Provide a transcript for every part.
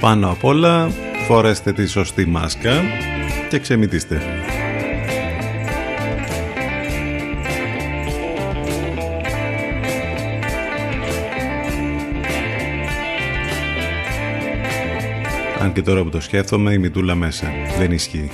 Πάνω απ' όλα φορέστε τη σωστή μάσκα και ξεμητήστε. Αν και τώρα που το σκέφτομαι η μητούλα μέσα. Δεν ισχύει.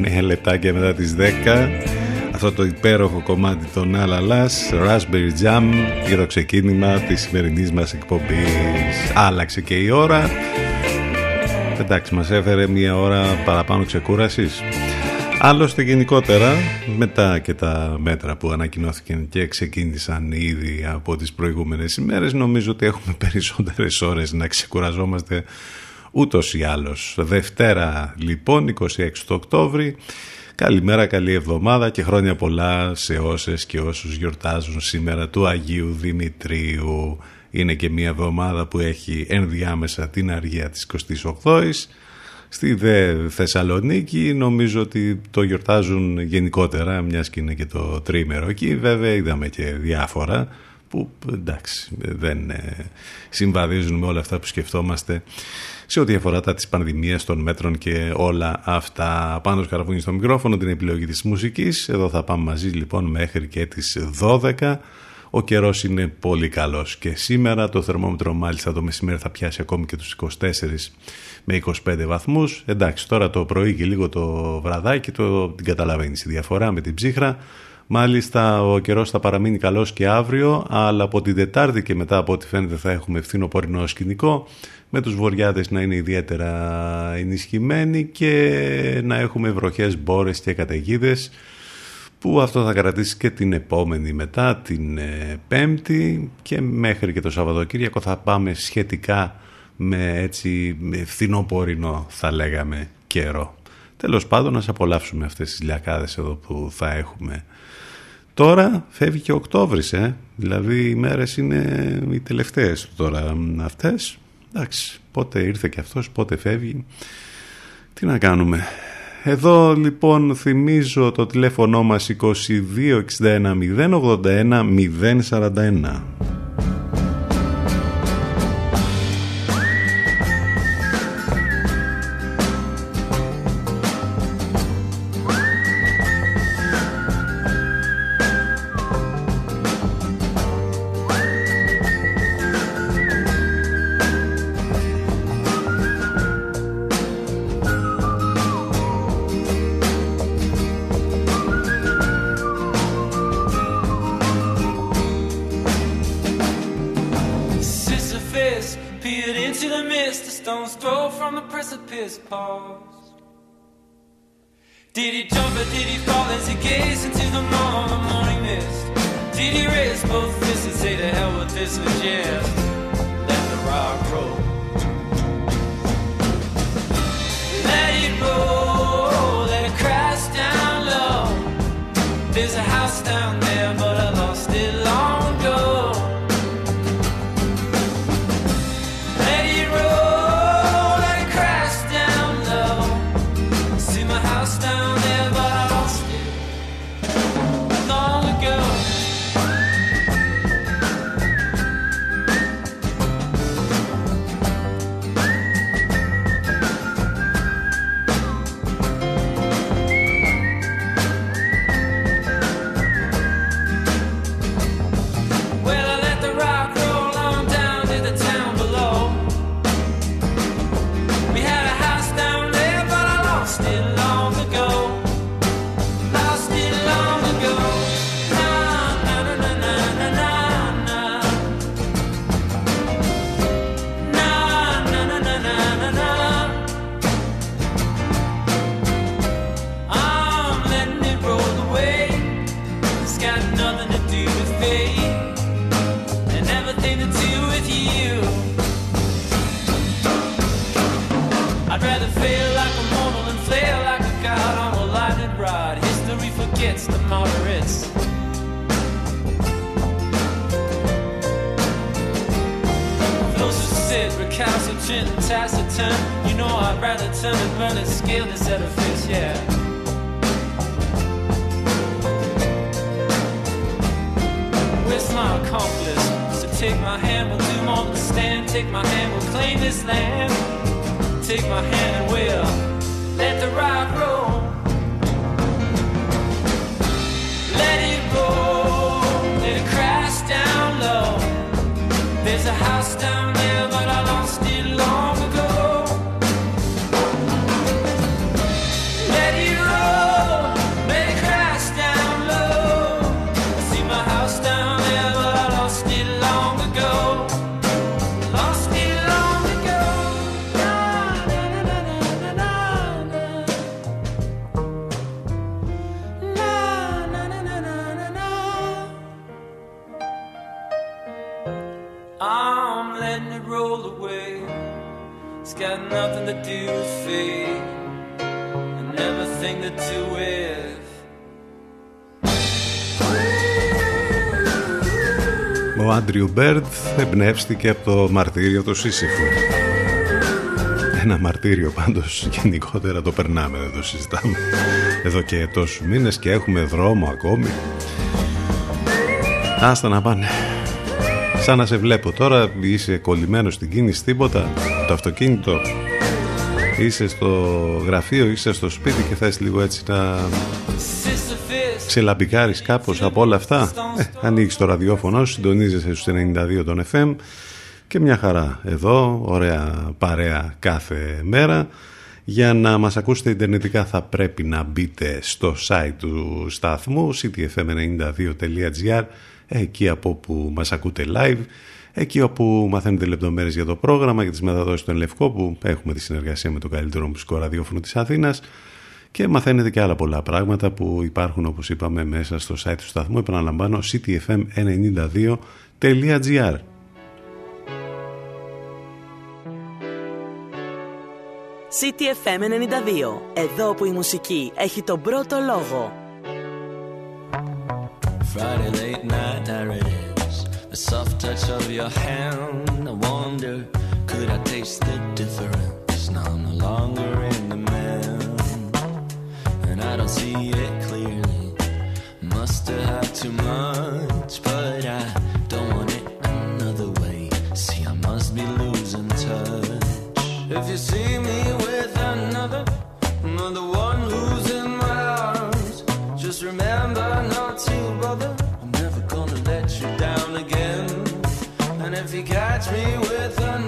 Νέα λεπτάκια μετά τις 10 αυτό το υπέροχο κομμάτι των Αλαλάς Raspberry Jam για το ξεκίνημα της σημερινής μας εκπομπής. Άλλαξε και η ώρα. Εντάξει μας έφερε μια ώρα παραπάνω ξεκούρασης. Άλλωστε γενικότερα μετά και τα μέτρα που ανακοινώθηκαν και ξεκίνησαν ήδη από τις προηγούμενες ημέρες νομίζω ότι έχουμε περισσότερες ώρες να ξεκουραζόμαστε ούτως ή άλλως. Δευτέρα λοιπόν 26 Οκτώβρη Καλημέρα, καλή εβδομάδα και χρόνια πολλά σε όσες και όσους γιορτάζουν σήμερα του Αγίου Δημητρίου. Είναι και μια εβδομάδα που έχει ενδιάμεσα την αργία της 28ης. Στη δε Θεσσαλονίκη νομίζω ότι το γιορτάζουν γενικότερα, μιας και είναι και το τρίμερο εκεί. Βέβαια είδαμε και διάφορα που εντάξει δεν ε, συμβαδίζουν με όλα αυτά που σκεφτόμαστε σε ό,τι αφορά τα της πανδημίας των μέτρων και όλα αυτά. Πάνω σκαραβούνι στο μικρόφωνο την επιλογή της μουσικής. Εδώ θα πάμε μαζί λοιπόν μέχρι και τις 12. Ο καιρός είναι πολύ καλός και σήμερα το θερμόμετρο μάλιστα το μεσημέρι θα πιάσει ακόμη και τους 24 με 25 βαθμούς. Εντάξει τώρα το πρωί και λίγο το βραδάκι το, την καταλαβαίνεις η διαφορά με την ψύχρα Μάλιστα ο καιρός θα παραμείνει καλός και αύριο, αλλά από την Τετάρτη και μετά από ό,τι φαίνεται θα έχουμε πορεινό σκηνικό, με τους βοριάδες να είναι ιδιαίτερα ενισχυμένοι και να έχουμε βροχές, μπόρες και καταιγίδες που αυτό θα κρατήσει και την επόμενη μετά την ε, Πέμπτη και μέχρι και το Σαββατοκύριακο θα πάμε σχετικά με έτσι φθινοπορεινό θα λέγαμε καιρό. Τέλος πάντων να απολαύσουμε αυτές τις λιακάδες εδώ που θα έχουμε. Τώρα φεύγει και Οκτώβρης, ε; δηλαδή οι μέρες είναι οι τελευταίες τώρα αυτές. Εντάξει, πότε ήρθε και αυτός, πότε φεύγει. Τι να κάνουμε. Εδώ λοιπόν θυμίζω το τηλέφωνο μας 2261 081 041. paused. Did he jump or did he fall as he gazed into the morning, morning mist? Did he raise both fists and say to hell with this and jest? Let the rock roll. Let it roll, let it crash down low. There's a house down there. taciturn. You know I'd rather turn and burn and scale this edifice, yeah. Where's my accomplice? so take my hand, we'll do more than stand. Take my hand, we'll claim this land. Take my hand and we'll let the ride roll. Let it roll, let it crash down low. There's a house down. Άντριου Μπέρντ εμπνεύστηκε από το μαρτύριο του Σύσυφου. Ένα μαρτύριο πάντως γενικότερα το περνάμε, δεν το συζητάμε. Εδώ και τόσους μήνες και έχουμε δρόμο ακόμη. Άστα να πάνε. Σαν να σε βλέπω τώρα, είσαι κολλημένος στην κίνηση, τίποτα, το αυτοκίνητο. Είσαι στο γραφείο, είσαι στο σπίτι και θες λίγο έτσι να ξελαμπικάρεις κάπως από όλα αυτά. Ε, ανοίγεις το ραδιόφωνο συντονίζεσαι στους 92 των FM και μια χαρά εδώ ωραία παρέα κάθε μέρα. Για να μας ακούσετε ιντερνετικά θα πρέπει να μπείτε στο site του σταθμού ctfm92.gr εκεί από όπου μας ακούτε live εκεί όπου μαθαίνετε λεπτομέρειες για το πρόγραμμα και τις μεταδόσεις του Ενλευκό που έχουμε τη συνεργασία με το καλύτερο μουσικό ραδιόφωνο της Αθήνας και μαθαίνετε και άλλα πολλά πράγματα που υπάρχουν όπως είπαμε μέσα στο site του σταθμού επαναλαμβάνω ctfm92.gr CTFM 92. Εδώ που η μουσική έχει τον πρώτο λόγο. Friday late night, there it is. The soft touch of your hand. I wonder, could I taste the but I don't want it another way. See, I must be losing touch. If you see me with another, another one losing my arms, just remember not to bother. I'm never gonna let you down again. And if you catch me with another,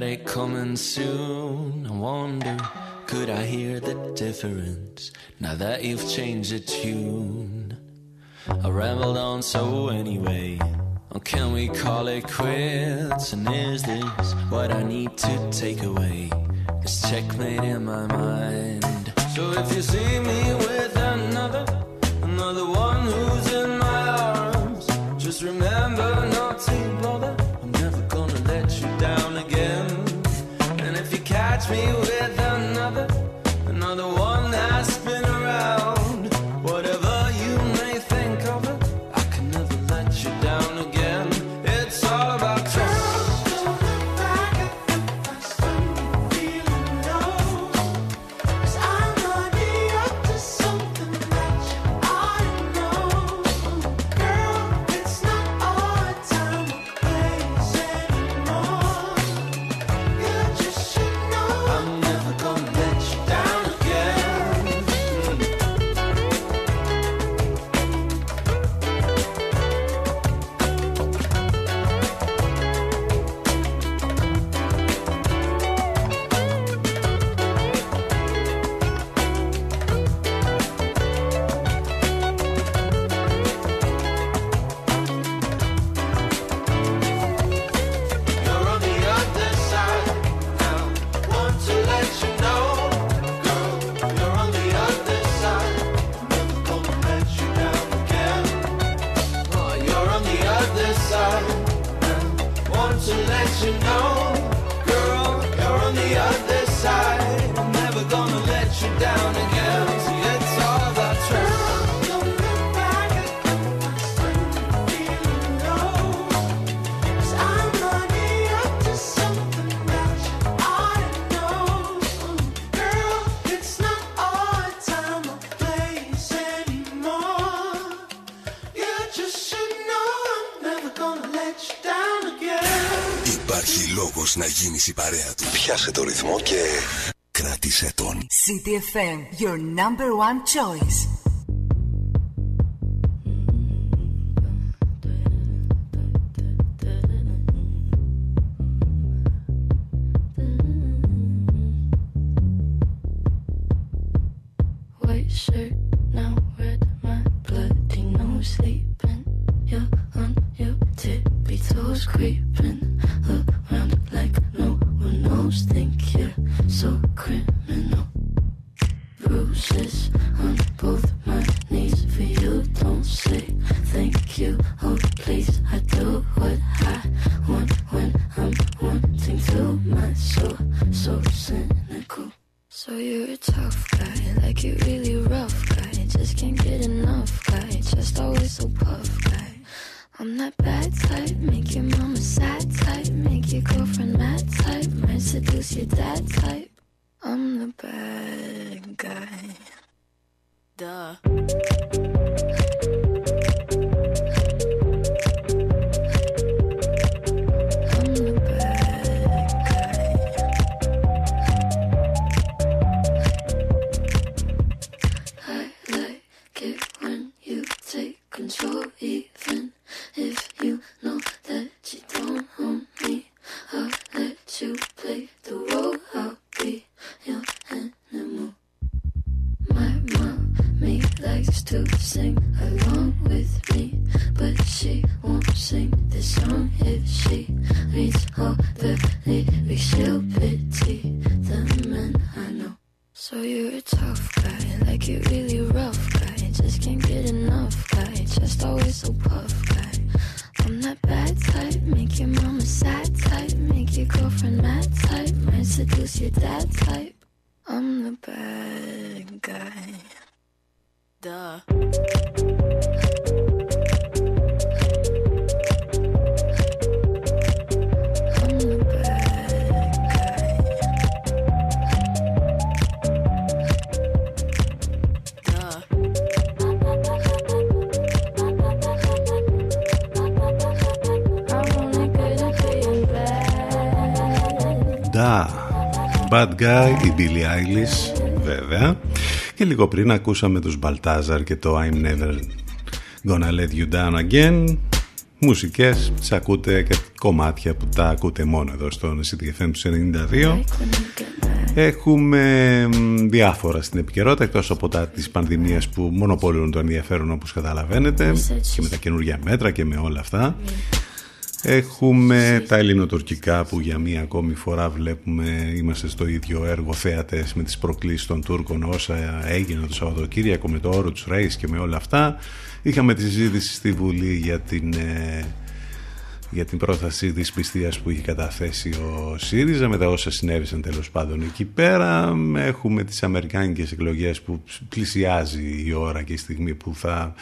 Had coming soon. I wonder, could I hear the difference now that you've changed the tune? I rambled on so anyway. Or can we call it quits? And is this what I need to take away? This checkmate in my mind. So if you see me with another, another one who's in my arms, just remember not η παρέα του. Πιάσε το ρυθμό και κράτησε τον. CTFM, your number one choice. Make your girlfriend mad type, might seduce your dad type. I'm the bad guy. Duh. Bad. Da, Bad Guy, η Billie Eilish, βέβαια. Και λίγο πριν ακούσαμε τους Baltazar και το I'm Never Gonna Let You Down Again. Μουσικές, τις ακούτε και κομμάτια που τα ακούτε μόνο εδώ στον CTFM του 92. Έχουμε μ, διάφορα στην επικαιρότητα εκτός από τα της πανδημίας που μονοπολούν το ενδιαφέρον όπως καταλαβαίνετε και με τα καινούργια μέτρα και με όλα αυτά. Έχουμε τα ελληνοτουρκικά που για μία ακόμη φορά βλέπουμε είμαστε στο ίδιο έργο θέατες με τις προκλήσεις των Τούρκων όσα έγιναν το Σαββατοκύριακο με το όρο τους Ρέις και με όλα αυτά. Είχαμε τη συζήτηση στη Βουλή για την, ε, για την πρόθεση της πιστείας που είχε καταθέσει ο ΣΥΡΙΖΑ με τα όσα συνέβησαν τέλος πάντων εκεί πέρα. Έχουμε τις αμερικάνικες εκλογές που πλησιάζει η ώρα και η στιγμή που θα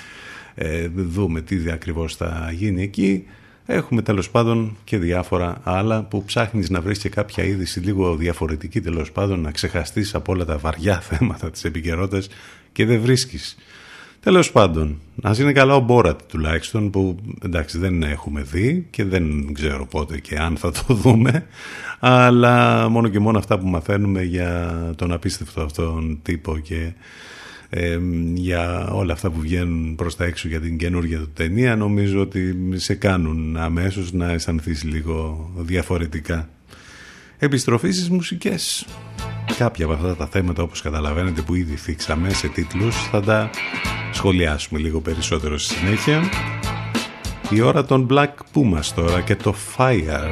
ε, δούμε τι ακριβώς θα γίνει εκεί. Έχουμε τέλος πάντων και διάφορα άλλα που ψάχνεις να βρεις και κάποια είδηση λίγο διαφορετική τέλος πάντων να ξεχαστείς από όλα τα βαριά θέματα της επικαιρότητας και δεν βρίσκεις. Τέλος πάντων, ας είναι καλά ο Μπόρατ τουλάχιστον που εντάξει δεν έχουμε δει και δεν ξέρω πότε και αν θα το δούμε αλλά μόνο και μόνο αυτά που μαθαίνουμε για τον απίστευτο αυτόν τύπο και ε, για όλα αυτά που βγαίνουν προς τα έξω για την καινούργια του ταινία νομίζω ότι σε κάνουν αμέσως να αισθανθείς λίγο διαφορετικά. Επιστροφή στις μουσικές. Κάποια από αυτά τα θέματα όπως καταλαβαίνετε που ήδη θίξαμε σε τίτλους θα τα σχολιάσουμε λίγο περισσότερο στη συνέχεια. Η ώρα των Black Pumas τώρα και το Fire.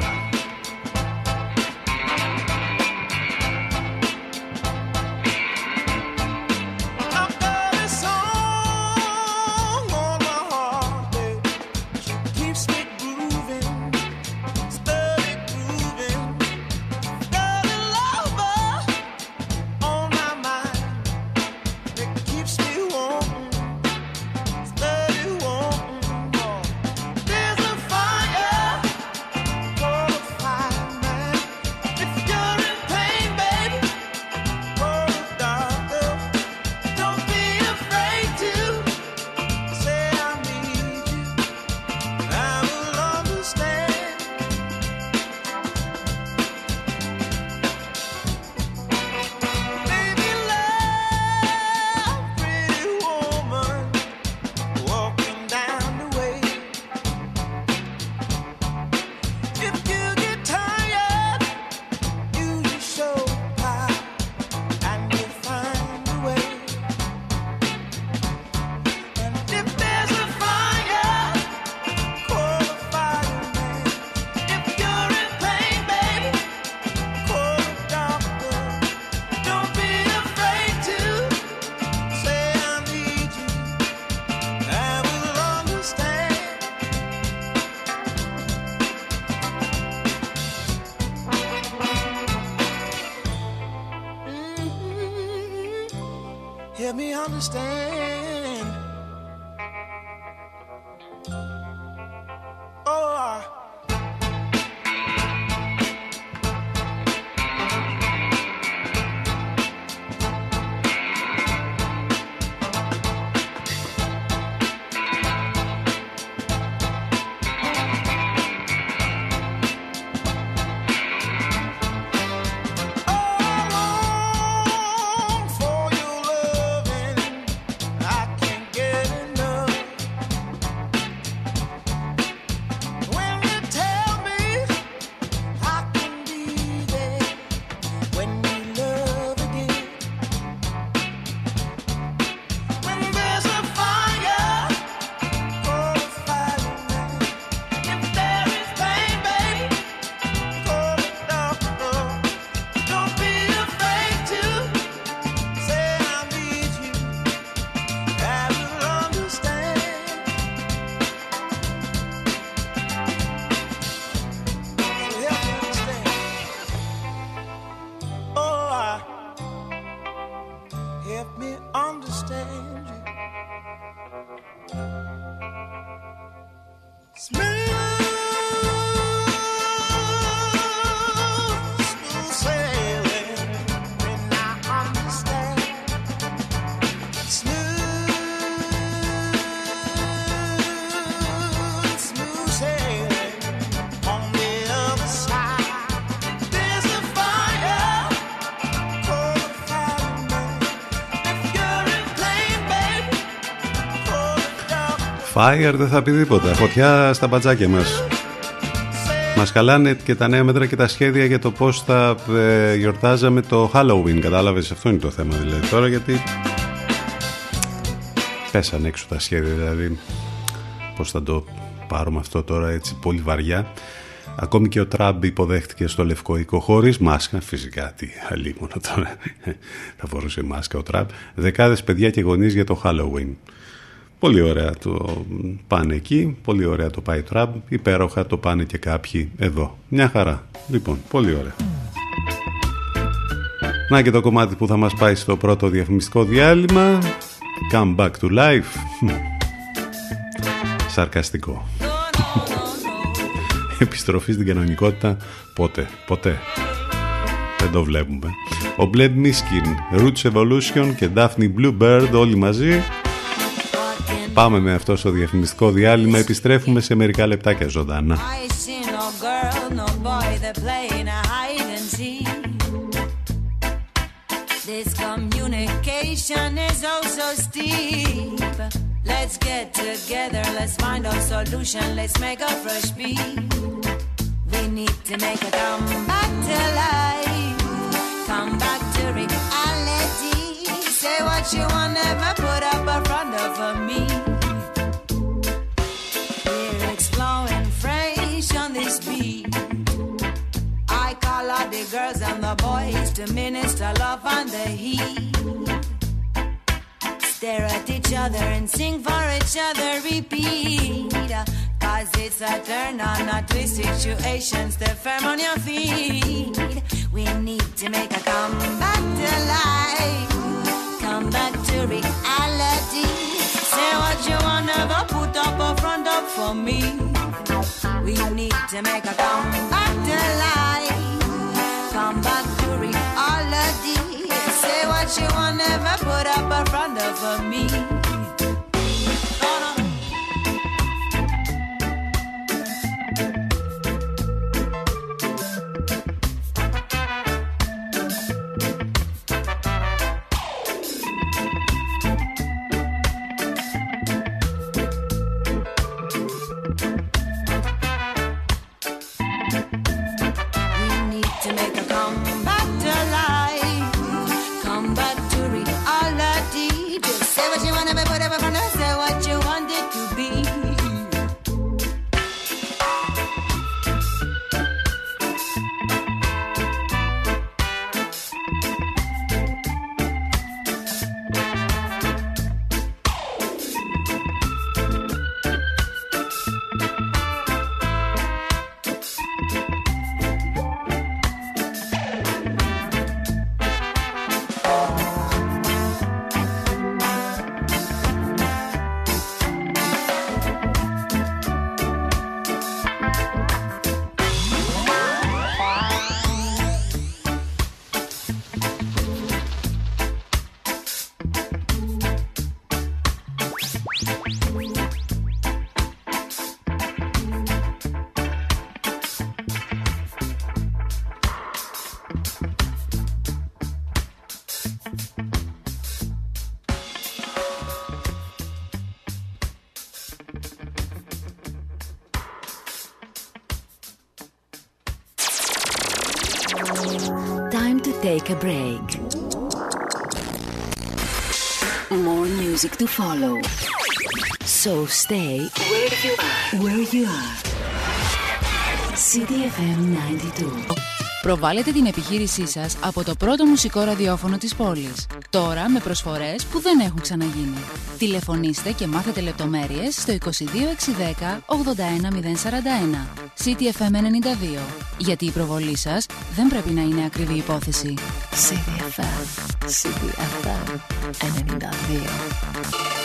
Fire δεν θα πει τίποτα. Φωτιά στα μπατζάκια μας. Μας χαλάνε και τα νέα μέτρα και τα σχέδια για το πώς θα ε, γιορτάζαμε το Halloween. Κατάλαβες, αυτό είναι το θέμα δηλαδή τώρα γιατί πέσανε έξω τα σχέδια δηλαδή. Πώς θα το πάρουμε αυτό τώρα έτσι πολύ βαριά. Ακόμη και ο Τραμπ υποδέχτηκε στο Λευκό Οίκο χωρίς μάσκα. Φυσικά, τι αλίμονο τώρα. θα φορούσε μάσκα ο Τραμπ. Δεκάδες παιδιά και γονείς για το Halloween. Πολύ ωραία το πάνε εκεί, πολύ ωραία το πάει Τραμπ, υπέροχα το πάνε και κάποιοι εδώ. Μια χαρά. Λοιπόν, πολύ ωραία. Να και το κομμάτι που θα μας πάει στο πρώτο διαφημιστικό διάλειμμα. Come back to life. Σαρκαστικό. Επιστροφή στην κανονικότητα ποτέ, ποτέ. Δεν το βλέπουμε. Ο Bled Miskin, Roots Evolution και Daphne Bluebird όλοι μαζί Πάμε με αυτό στο διαφημιστικό διάλειμμα. Επιστρέφουμε σε μερικά λεπτάκια ζωντανά. This communication is oh so steep. Let's get together, let's find a solution, let's make a fresh beat. We need to make a come back to life, come back to reality. Say what you want, never put up a front of me. We're exploring fresh on this beat. I call out the girls and the boys to minister love and the heat. Stare at each other and sing for each other, repeat. Cause it's a turn on, not twist situation. Stay firm on your feet. We need to make a comeback to life. Back to reality. Say what you want, never put up a front up for me. We need to make a comeback to life. Come back to reality. Say what you want, never put up a front up for me. come take a break. More music to follow. So stay where you are. Where you are. CDFM 92. Προβάλλετε την επιχείρησή σας από το πρώτο μουσικό ραδιόφωνο της πόλης. Τώρα με προσφορές που δεν έχουν ξαναγίνει. Τηλεφωνήστε και μάθετε λεπτομέρειες στο 22610 81041. CTFM 92. Γιατί η προβολή σας δεν πρέπει να είναι ακριβή υπόθεση. CDFM. CDFM 92.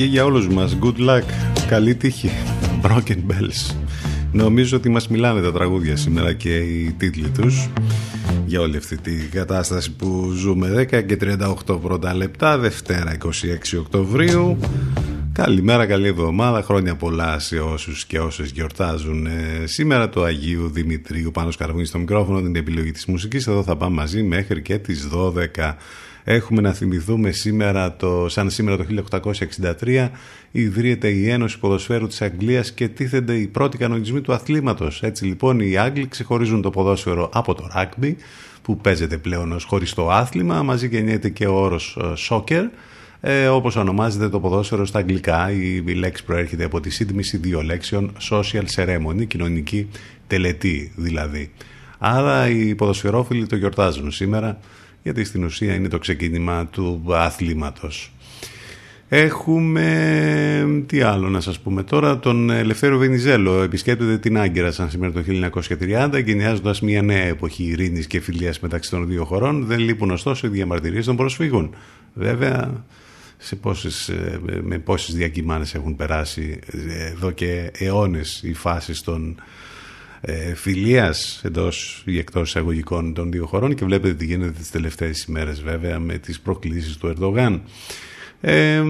Ευχή για όλους μας. Good luck. Καλή τύχη. Broken Bells. Νομίζω ότι μας μιλάνε τα τραγούδια σήμερα και οι τίτλοι τους για όλη αυτή τη κατάσταση που ζούμε 10 και 38 πρώτα λεπτά Δευτέρα 26 Οκτωβρίου Καλημέρα, καλή εβδομάδα, χρόνια πολλά σε όσους και όσες γιορτάζουν ε, σήμερα το Αγίου Δημητρίου πάνω σκαρβούνι στο μικρόφωνο την επιλογή της μουσικής εδώ θα πάμε μαζί μέχρι και τις 12 Έχουμε να θυμηθούμε σήμερα το, σαν σήμερα το 1863 ιδρύεται η Ένωση Ποδοσφαίρου της Αγγλίας και τίθενται οι πρώτοι κανονισμοί του αθλήματος. Έτσι λοιπόν οι Άγγλοι ξεχωρίζουν το ποδόσφαιρο από το ράγμπι που παίζεται πλέον ως χωριστό άθλημα μαζί γεννιέται και ο όρος soccer ε, όπως ονομάζεται το ποδόσφαιρο στα αγγλικά η, η λέξη προέρχεται από τη σύντμηση δύο λέξεων social ceremony, κοινωνική τελετή δηλαδή. Άρα οι ποδοσφαιρόφιλοι το γιορτάζουν σήμερα γιατί στην ουσία είναι το ξεκίνημα του αθλήματος. Έχουμε, τι άλλο να σας πούμε τώρα, τον Ελευθέριο Βενιζέλο επισκέπτεται την Άγκυρα σαν σήμερα το 1930 εγκαινιάζοντας μια νέα εποχή ειρήνης και φιλίας μεταξύ των δύο χωρών. Δεν λείπουν ωστόσο οι διαμαρτυρίες των προσφύγων. Βέβαια, σε πόσες, με πόσες διακυμάνες έχουν περάσει εδώ και αιώνες οι φάσεις των ε, φιλίας εντός ή εκτός εισαγωγικών των δύο χωρών και βλέπετε τι γίνεται τις τελευταίες ημέρες βέβαια με τις προκλήσεις του Ερντογάν. Ε,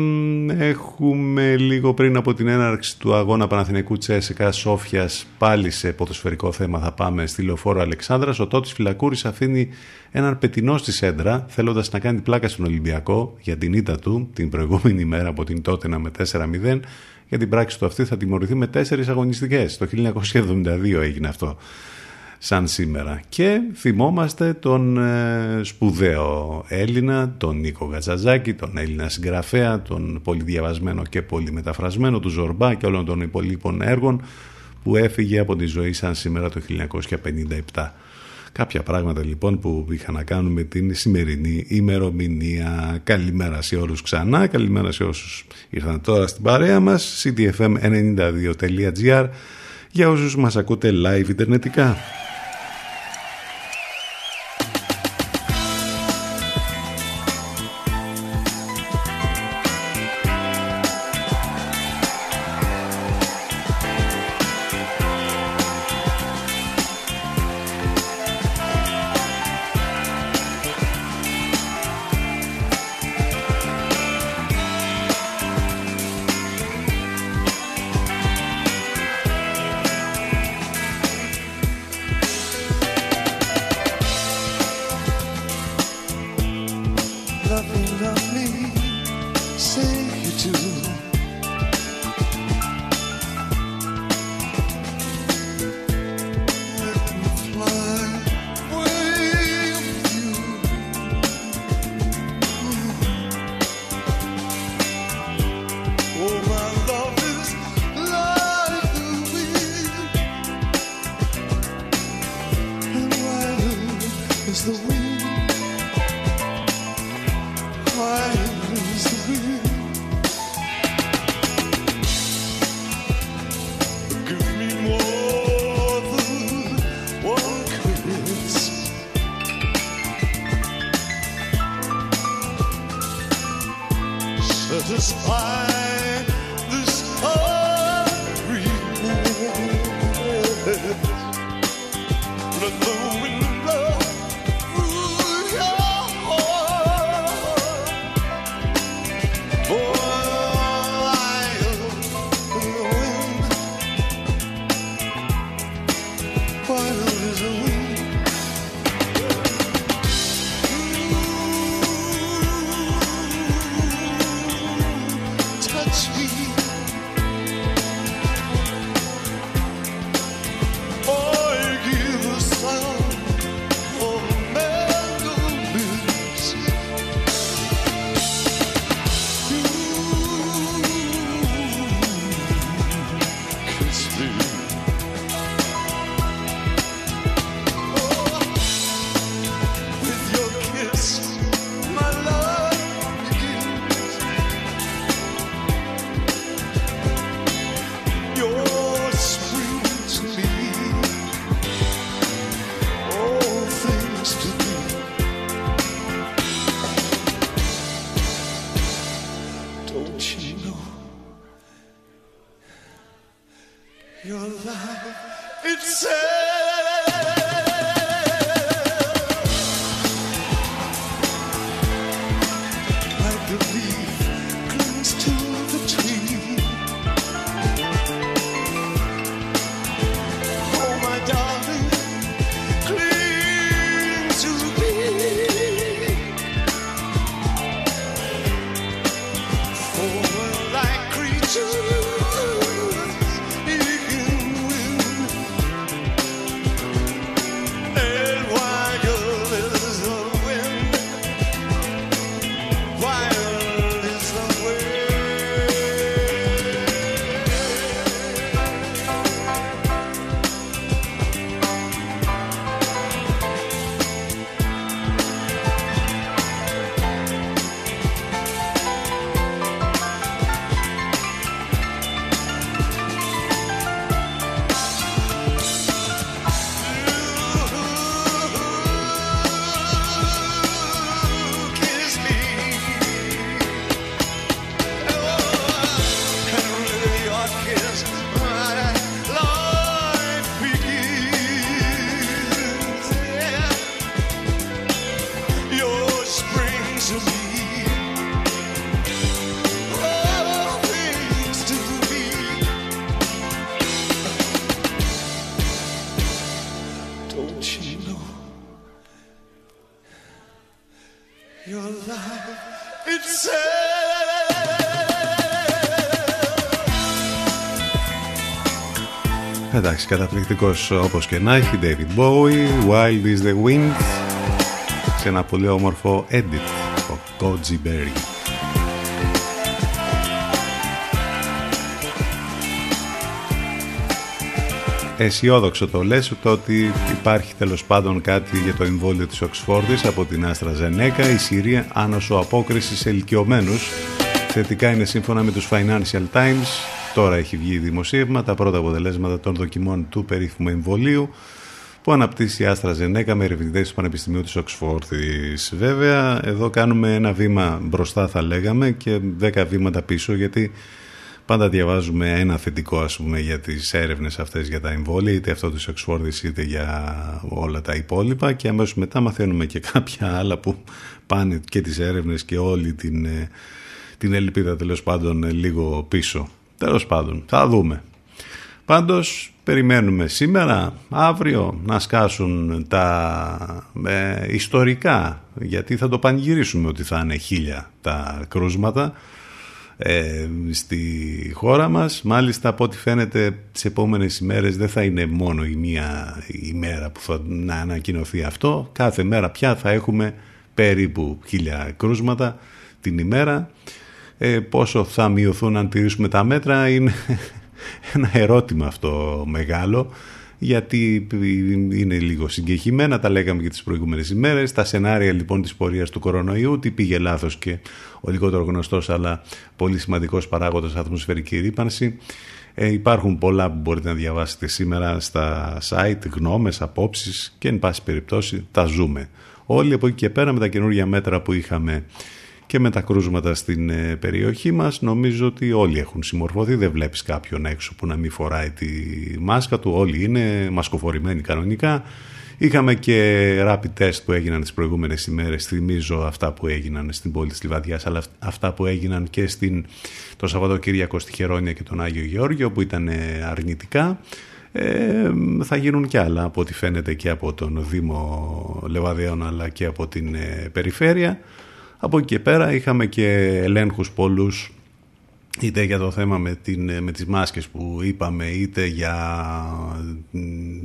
έχουμε λίγο πριν από την έναρξη του αγώνα Παναθηναϊκού Τσέσεκα Σόφιας πάλι σε ποδοσφαιρικό θέμα θα πάμε στη Λεωφόρο Αλεξάνδρας ο Τότης Φυλακούρης αφήνει έναν πετεινό στη σέντρα θέλοντας να κάνει πλάκα στον Ολυμπιακό για την ήττα του την προηγούμενη μέρα από την Τότενα με 4-0 για την πράξη του αυτή θα τιμωρηθεί με τέσσερις αγωνιστικές. Το 1972 έγινε αυτό σαν σήμερα. Και θυμόμαστε τον ε, σπουδαίο Έλληνα, τον Νίκο Γατζαζάκη, τον Έλληνα συγγραφέα, τον πολύ διαβασμένο και πολύ μεταφρασμένο του Ζορμπά και όλων των υπολείπων έργων που έφυγε από τη ζωή σαν σήμερα το 1957. Κάποια πράγματα λοιπόν που είχαν να κάνουν με την σημερινή ημερομηνία. Καλημέρα σε όλους ξανά, καλημέρα σε όσους ήρθαν τώρα στην παρέα μας, ctfm92.gr για όσους μας ακούτε live ιντερνετικά. Καταπληκτικός όπως και να έχει, David Bowie, Wild is the Wind, σε ένα πολύ όμορφο edit, ο Goji Berry. αισιόδοξο το λες το ότι υπάρχει τέλος πάντων κάτι για το εμβόλιο της Οξφόρδης από την Άστρα Ζενέκα η Συρία άνοσο απόκρισης σε ηλικιωμένους. Θετικά είναι σύμφωνα με τους Financial Times τώρα έχει βγει δημοσίευμα τα πρώτα αποτελέσματα των δοκιμών του περίφημου εμβολίου που αναπτύσσει η Άστρα Ζενέκα με ερευνητές του Πανεπιστημίου της Οξφόρδης. Βέβαια, εδώ κάνουμε ένα βήμα μπροστά θα λέγαμε και δέκα βήματα πίσω γιατί Πάντα διαβάζουμε ένα θετικό ας πούμε για τις έρευνες αυτές για τα εμβόλια είτε αυτό της Οξφόρδης είτε για όλα τα υπόλοιπα και αμέσως μετά μαθαίνουμε και κάποια άλλα που πάνε και τις έρευνες και όλη την, ε, την ελπίδα τέλος πάντων λίγο πίσω. Τέλος πάντων θα δούμε. Πάντως περιμένουμε σήμερα, αύριο να σκάσουν τα ε, ιστορικά γιατί θα το πανηγυρίσουμε ότι θα είναι χίλια τα κρούσματα ε, στη χώρα μας. Μάλιστα από ό,τι φαίνεται τις επόμενες ημέρες δεν θα είναι μόνο η μία ημέρα που θα να ανακοινωθεί αυτό. Κάθε μέρα πια θα έχουμε περίπου χίλια κρούσματα την ημέρα. Ε, πόσο θα μειωθούν αν τηρήσουμε τα μέτρα είναι ένα ερώτημα αυτό μεγάλο γιατί είναι λίγο συγκεκριμένα, τα λέγαμε και τις προηγούμενες ημέρες, τα σενάρια λοιπόν της πορείας του κορονοϊού, τι πήγε λάθος και ο λιγότερο γνωστός αλλά πολύ σημαντικός παράγοντας ατμοσφαιρική ρήπανση. Ε, υπάρχουν πολλά που μπορείτε να διαβάσετε σήμερα στα site, γνώμες, απόψεις και εν πάση περιπτώσει τα ζούμε. Όλοι από εκεί και πέρα με τα καινούργια μέτρα που είχαμε και με τα κρούσματα στην ε, περιοχή μας. Νομίζω ότι όλοι έχουν συμμορφωθεί. Δεν βλέπεις κάποιον έξω που να μην φοράει τη μάσκα του. Όλοι είναι μασκοφορημένοι κανονικά. Είχαμε και rapid test που έγιναν τις προηγούμενες ημέρες. Θυμίζω αυτά που έγιναν στην πόλη της Λιβαδιάς αλλά αυτά που έγιναν και στην, το Σαββατοκύριακο στη Χερόνια και τον Άγιο Γεώργιο που ήταν ε, αρνητικά. Ε, θα γίνουν και άλλα από ό,τι φαίνεται και από τον Δήμο Λεβαδέων αλλά και από την ε, περιφέρεια από εκεί και πέρα είχαμε και ελέγχους πολλούς είτε για το θέμα με, την, με τις μάσκες που είπαμε είτε για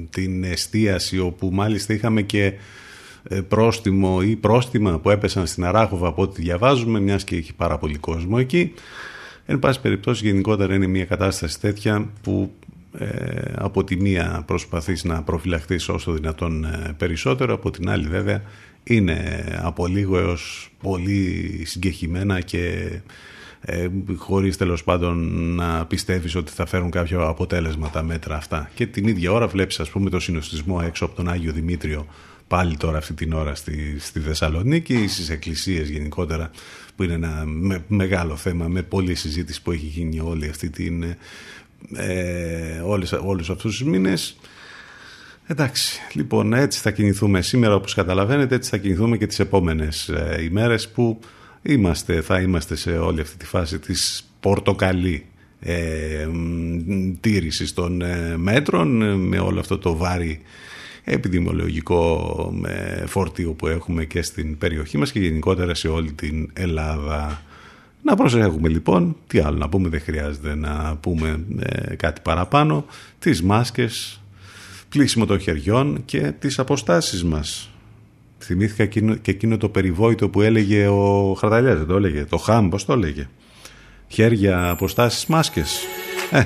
την εστίαση όπου μάλιστα είχαμε και ε, πρόστιμο ή πρόστιμα που έπεσαν στην Αράχοβα από ό,τι διαβάζουμε μιας και έχει πάρα πολύ κόσμο εκεί. Εν πάση περιπτώσει γενικότερα είναι μια κατάσταση τέτοια που ε, από τη μία προσπαθείς να προφυλαχθείς όσο δυνατόν ε, περισσότερο από την άλλη βέβαια είναι από λίγο έως πολύ συγκεχημένα και ε, χωρίς τέλος πάντων να πιστεύεις ότι θα φέρουν κάποιο αποτέλεσμα τα μέτρα αυτά. Και την ίδια ώρα βλέπεις ας πούμε το συνοστισμό έξω από τον Άγιο Δημήτριο πάλι τώρα αυτή την ώρα στη, στη Θεσσαλονίκη στις εκκλησίες γενικότερα που είναι ένα μεγάλο θέμα με πολλή συζήτηση που έχει γίνει όλη αυτή την, ε, όλες, όλους αυτούς τους μήνες Εντάξει, λοιπόν έτσι θα κινηθούμε σήμερα όπως καταλαβαίνετε έτσι θα κινηθούμε και τις επόμενες ε, ημέρες που είμαστε, θα είμαστε σε όλη αυτή τη φάση της πορτοκαλί ε, τήρησης των ε, μέτρων ε, με όλο αυτό το βάρη επιδημιολογικό ε, φόρτιο που έχουμε και στην περιοχή μας και γενικότερα σε όλη την Ελλάδα. Να προσέχουμε λοιπόν, τι άλλο να πούμε, δεν χρειάζεται να πούμε κάτι παραπάνω, τις μάσκες, κλείσιμο των χεριών και τις αποστάσεις μας. Θυμήθηκα και εκείνο το περιβόητο που έλεγε ο Χαρταλιάς, δεν το έλεγε, το Χαμ, πώς το έλεγε. Χέρια, αποστάσεις, μάσκες. Ε,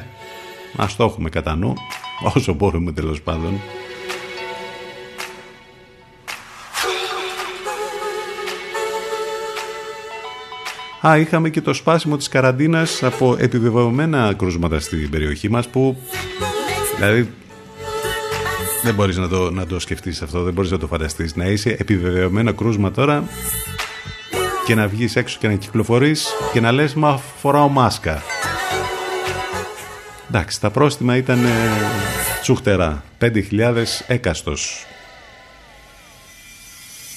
ας το έχουμε κατά νου, όσο μπορούμε τέλος πάντων. Α, είχαμε και το σπάσιμο της καραντίνας από επιβεβαιωμένα κρούσματα στην περιοχή μας που δηλαδή δεν μπορείς να το, να το σκεφτείς αυτό, δεν μπορείς να το φανταστείς. Να είσαι επιβεβαιωμένο κρούσμα τώρα και να βγεις έξω και να κυκλοφορείς και να λες μα φοράω μάσκα. Εντάξει, τα πρόστιμα ήταν ε, τσούχτερά. 5.000 έκαστος.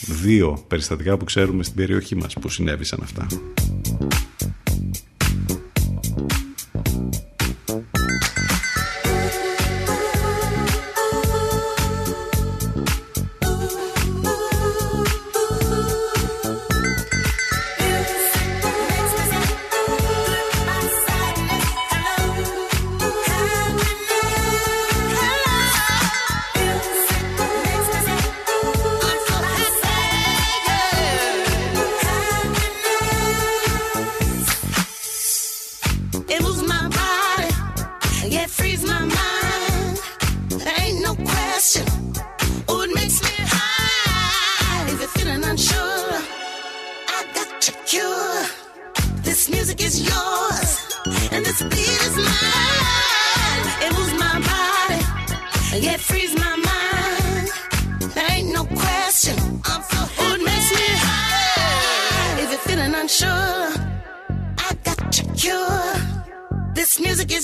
Δύο περιστατικά που ξέρουμε στην περιοχή μας που συνέβησαν αυτά.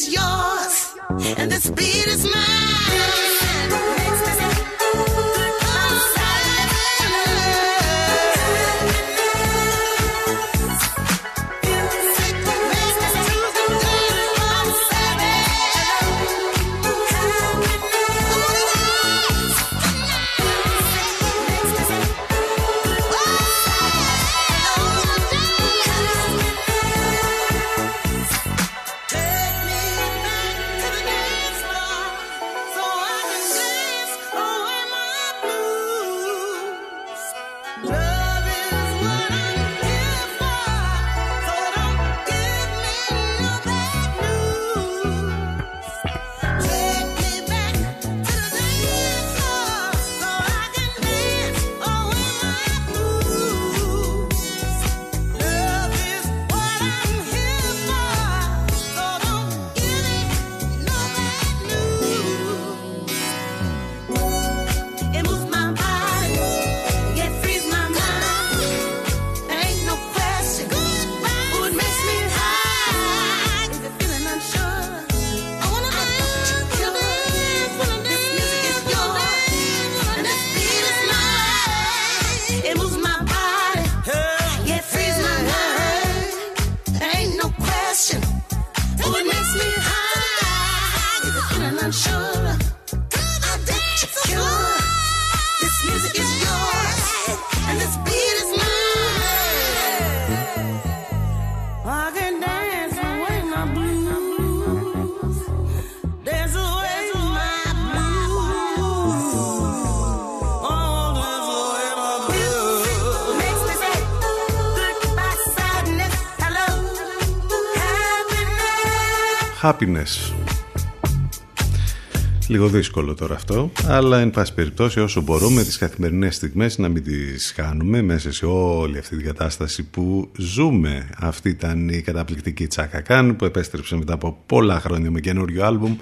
Yours, and this beat is mine. Happiness. Happiness. Λίγο δύσκολο τώρα αυτό, αλλά εν πάση περιπτώσει όσο μπορούμε τις καθημερινές στιγμές να μην τις χάνουμε μέσα σε όλη αυτή την κατάσταση που ζούμε. Αυτή ήταν η καταπληκτική Τσάκα Καν που επέστρεψε μετά από πολλά χρόνια με καινούριο άλμπουμ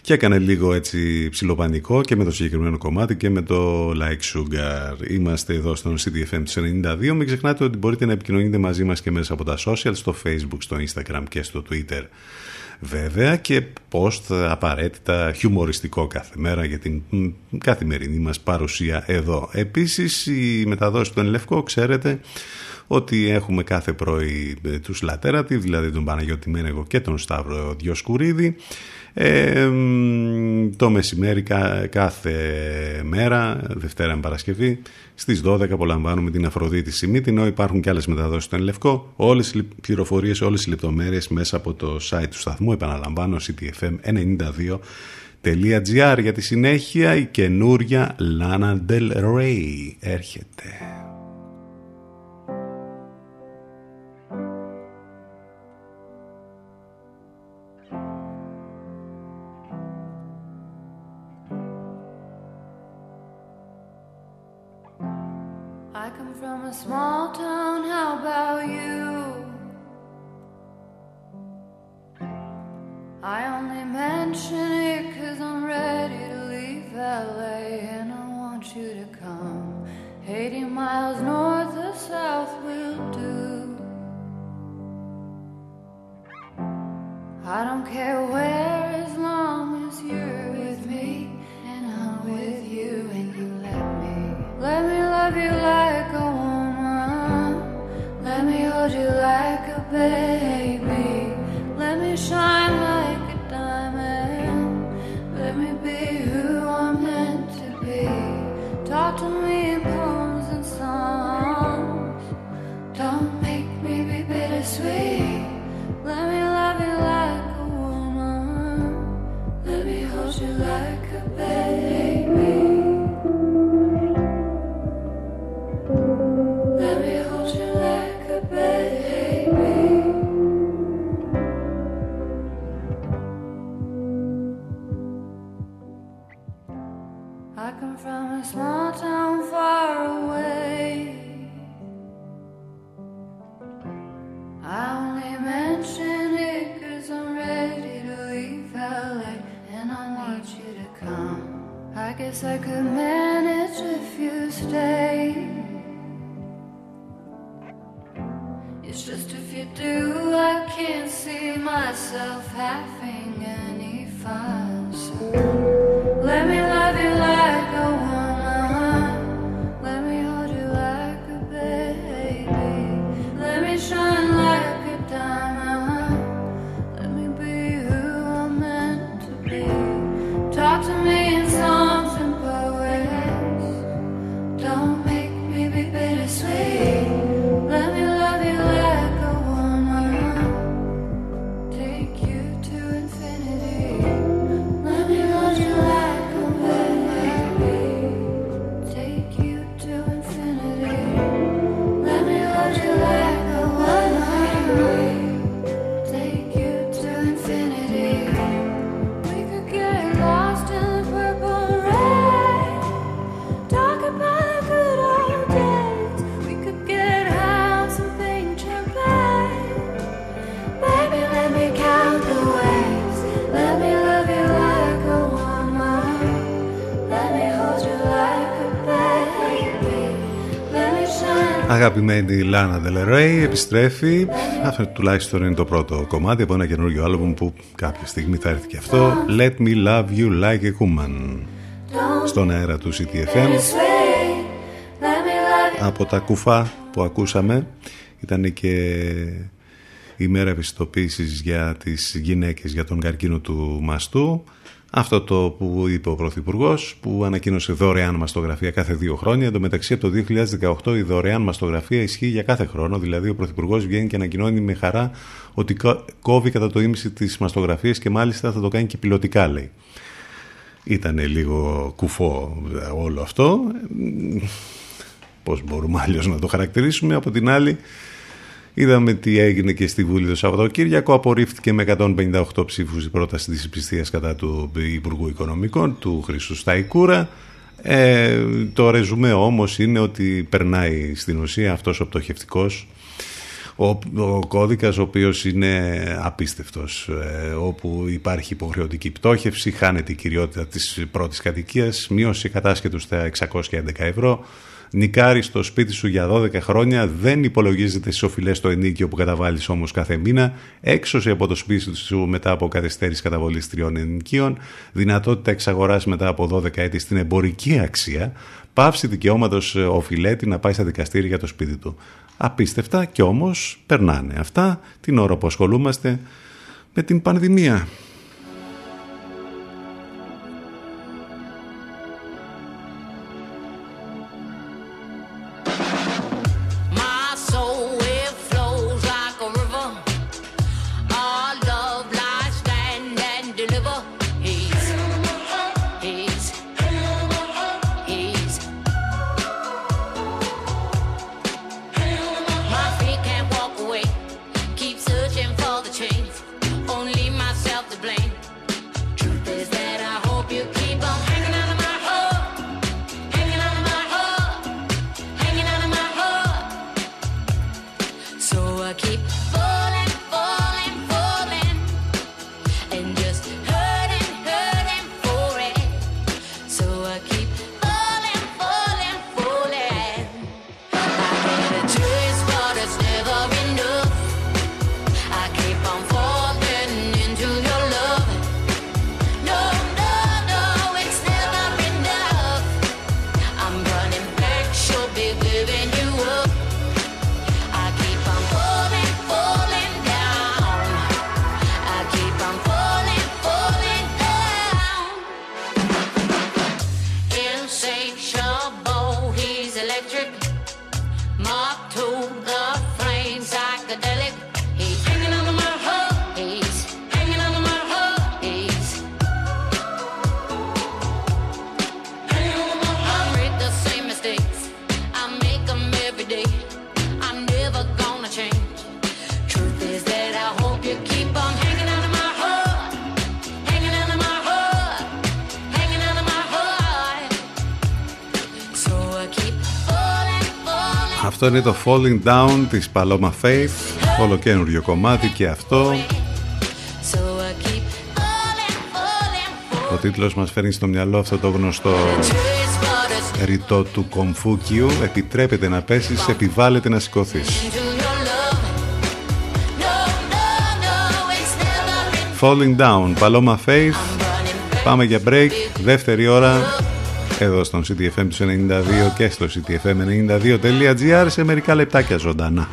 και έκανε λίγο έτσι ψιλοπανικό και με το συγκεκριμένο κομμάτι και με το Like Sugar. Είμαστε εδώ στον CDFM του 92. Μην ξεχνάτε ότι μπορείτε να επικοινωνείτε μαζί μας και μέσα από τα social, στο Facebook, στο Instagram και στο Twitter βέβαια και post απαραίτητα χιουμοριστικό κάθε μέρα για την μ, καθημερινή μας παρουσία εδώ. Επίσης η μεταδόση του Ενλευκό ξέρετε ότι έχουμε κάθε πρωί ε, τους Λατέρατη, δηλαδή τον Παναγιώτη Μένεγο και τον Σταύρο Διοσκουρίδη. Ε, μ, το μεσημέρι κα- κάθε μέρα, Δευτέρα με Παρασκευή, στις 12 απολαμβάνουμε την Αφροδίτη Σιμίτη, ενώ υπάρχουν και άλλες μεταδόσεις στον Λευκό. Όλες οι πληροφορίες, όλες οι λεπτομέρειες μέσα από το site του σταθμού, επαναλαμβάνω, ctfm92.gr. Για τη συνέχεια η καινούρια Lana Del Rey έρχεται. Αγαπημένη Λάνα Del επιστρέφει. Αυτό τουλάχιστον είναι το πρώτο κομμάτι από ένα καινούργιο άλμπουμ που κάποια στιγμή θα έρθει και αυτό. Let me love you like a woman. Στον αέρα του CTFM. Sweet. Let me love you. Από τα κουφά που ακούσαμε ήταν και η μέρα ευαισθητοποίησης για τις γυναίκες για τον καρκίνο του μαστού. Αυτό το που είπε ο Πρωθυπουργός, που ανακοίνωσε δωρεάν μαστογραφία κάθε δύο χρόνια. Εν τω μεταξύ, από το 2018 η δωρεάν μαστογραφία ισχύει για κάθε χρόνο. Δηλαδή, ο Πρωθυπουργός βγαίνει και ανακοινώνει με χαρά ότι κο- κόβει κατά το ίμιση τις μαστογραφίες και μάλιστα θα το κάνει και πιλωτικά, λέει. Ήταν λίγο κουφό ε, όλο αυτό. Πώς μπορούμε αλλιώς να το χαρακτηρίσουμε. Από την άλλη, είδαμε τι έγινε και στη Βουλή το Σαββατοκύριακο. Απορρίφθηκε με 158 ψήφους η πρόταση της υπηστίας κατά του Υπουργού Οικονομικών, του Χρυσού Σταϊκούρα. Ε, το ρεζουμέ όμως είναι ότι περνάει στην ουσία αυτός ο πτωχευτικός ο, ο κώδικας ο οποίος είναι απίστευτος ε, όπου υπάρχει υποχρεωτική πτώχευση χάνεται η κυριότητα της πρώτης κατοικίας μείωση κατάσχετου στα 611 ευρώ νικάρει στο σπίτι σου για 12 χρόνια δεν υπολογίζεται στις οφειλές στο ενίκιο που καταβάλεις όμως κάθε μήνα έξωση από το σπίτι σου μετά από καθυστέρηση καταβολής τριών ενοικίων δυνατότητα εξαγοράς μετά από 12 έτη στην εμπορική αξία πάυση δικαιώματος οφειλέτη να πάει στα δικαστήρια για το σπίτι του. Απίστευτα και όμως περνάνε αυτά την ώρα που ασχολούμαστε με την πανδημία. Αυτό είναι το Falling Down της Paloma Faith όλο καινούριο κομμάτι και αυτό So I keep falling, falling, falling. ο τίτλος μας φέρνει στο μυαλό αυτό το γνωστό Chase, but it's ρητό του κομφούκιου επιτρέπεται να πέσεις, επιβάλλεται να σηκωθείς. Falling Down, Paloma Faith. Πάμε για break, δεύτερη ώρα εδώ στον CTFM του 92 και στο ctfm92.gr σε μερικά λεπτάκια ζωντανά.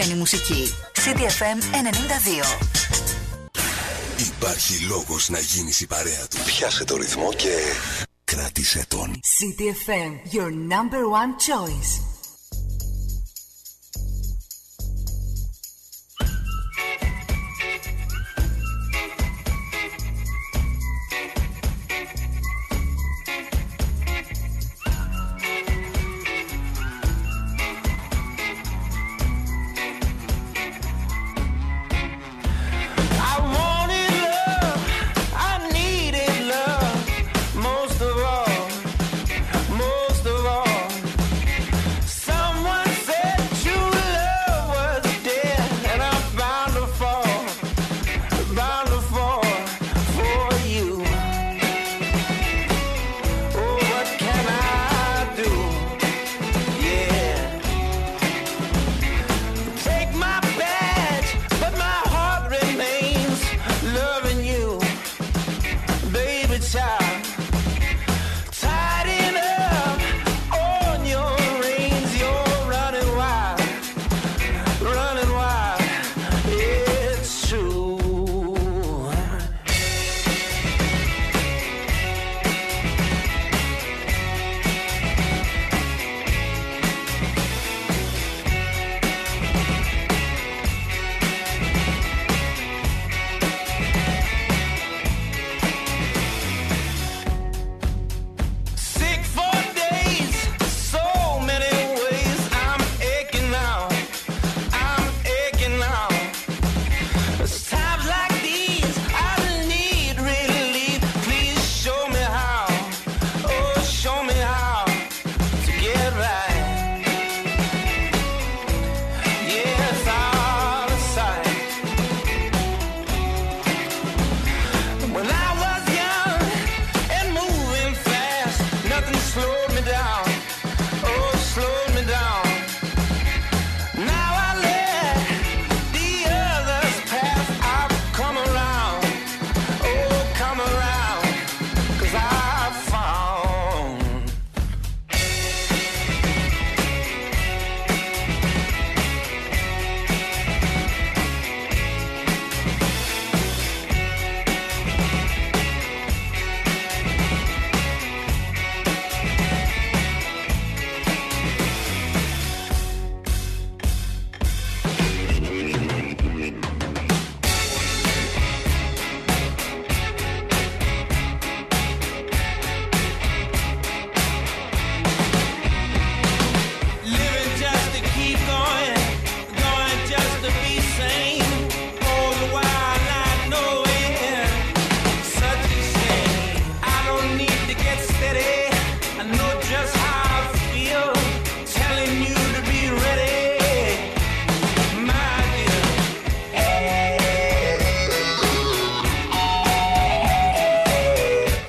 Ξένη μουσική. CDFM 92. Υπάρχει λόγος να γίνεις η παρέα του. Πιάσε το ρυθμό και κράτησε τον. CDFM, your number one choice.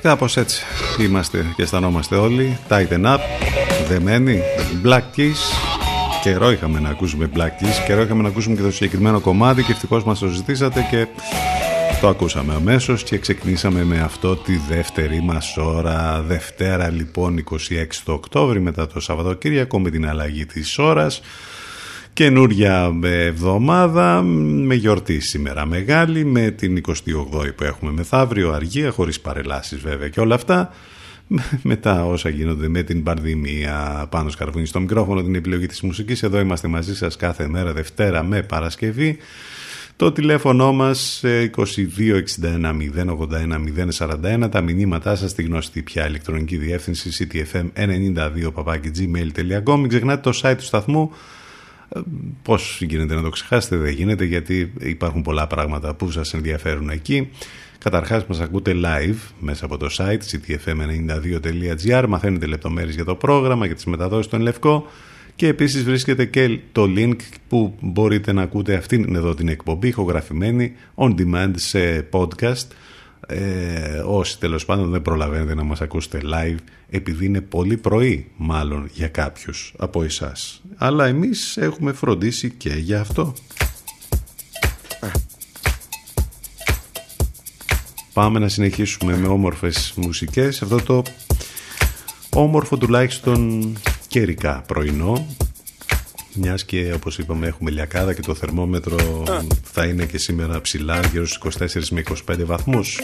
Κάπως έτσι είμαστε και αισθανόμαστε όλοι. Tighten up, δεμένοι, Black Keys. Καιρό είχαμε να ακούσουμε Black Keys, καιρό είχαμε να ακούσουμε και το συγκεκριμένο κομμάτι και ευτυχώς μας το ζητήσατε και Το ακούσαμε αμέσως και ξεκινήσαμε με αυτό τη δεύτερη μας ώρα. Δευτέρα λοιπόν 26 το Οκτώβρη μετά το Σαββατοκύριακο με την αλλαγή της ώρας. Καινούρια εβδομάδα με γιορτή σήμερα μεγάλη με την 28η που έχουμε μεθαύριο αργία χωρίς παρελάσεις βέβαια και όλα αυτά. Μετά όσα γίνονται με την πανδημία. Πάνω σκαρβούνι στο μικρόφωνο την επιλογή της μουσικής. Εδώ είμαστε μαζί σας κάθε μέρα Δευτέρα με Παρασκευή. Το τηλέφωνο μας 2261 081 041 τα μηνύματά σας στη γνωστή πια ηλεκτρονική διεύθυνση ctfm92 gmail.com μην ξεχνάτε το site του σταθμού ε, Πώς γίνεται να το ξεχάσετε δεν γίνεται γιατί υπάρχουν πολλά πράγματα που σας ενδιαφέρουν εκεί. Καταρχάς μας ακούτε live μέσα από το site ctfm92.gr Μαθαίνετε λεπτομέρειες για το πρόγραμμα, για τις μεταδόσεις των Λευκό. Και επίσης βρίσκεται και το link που μπορείτε να ακούτε αυτήν εδώ την εκπομπή ηχογραφημένη on demand σε podcast ε, όσοι τέλος πάντων δεν προλαβαίνετε να μας ακούσετε live επειδή είναι πολύ πρωί μάλλον για κάποιους από εσάς. Αλλά εμείς έχουμε φροντίσει και για αυτό. Πάμε να συνεχίσουμε με όμορφες μουσικές. Αυτό το όμορφο τουλάχιστον καιρικά πρωινό μιας και όπως είπαμε έχουμε λιακάδα και το θερμόμετρο θα είναι και σήμερα ψηλά γύρω στους 24 με 25 βαθμούς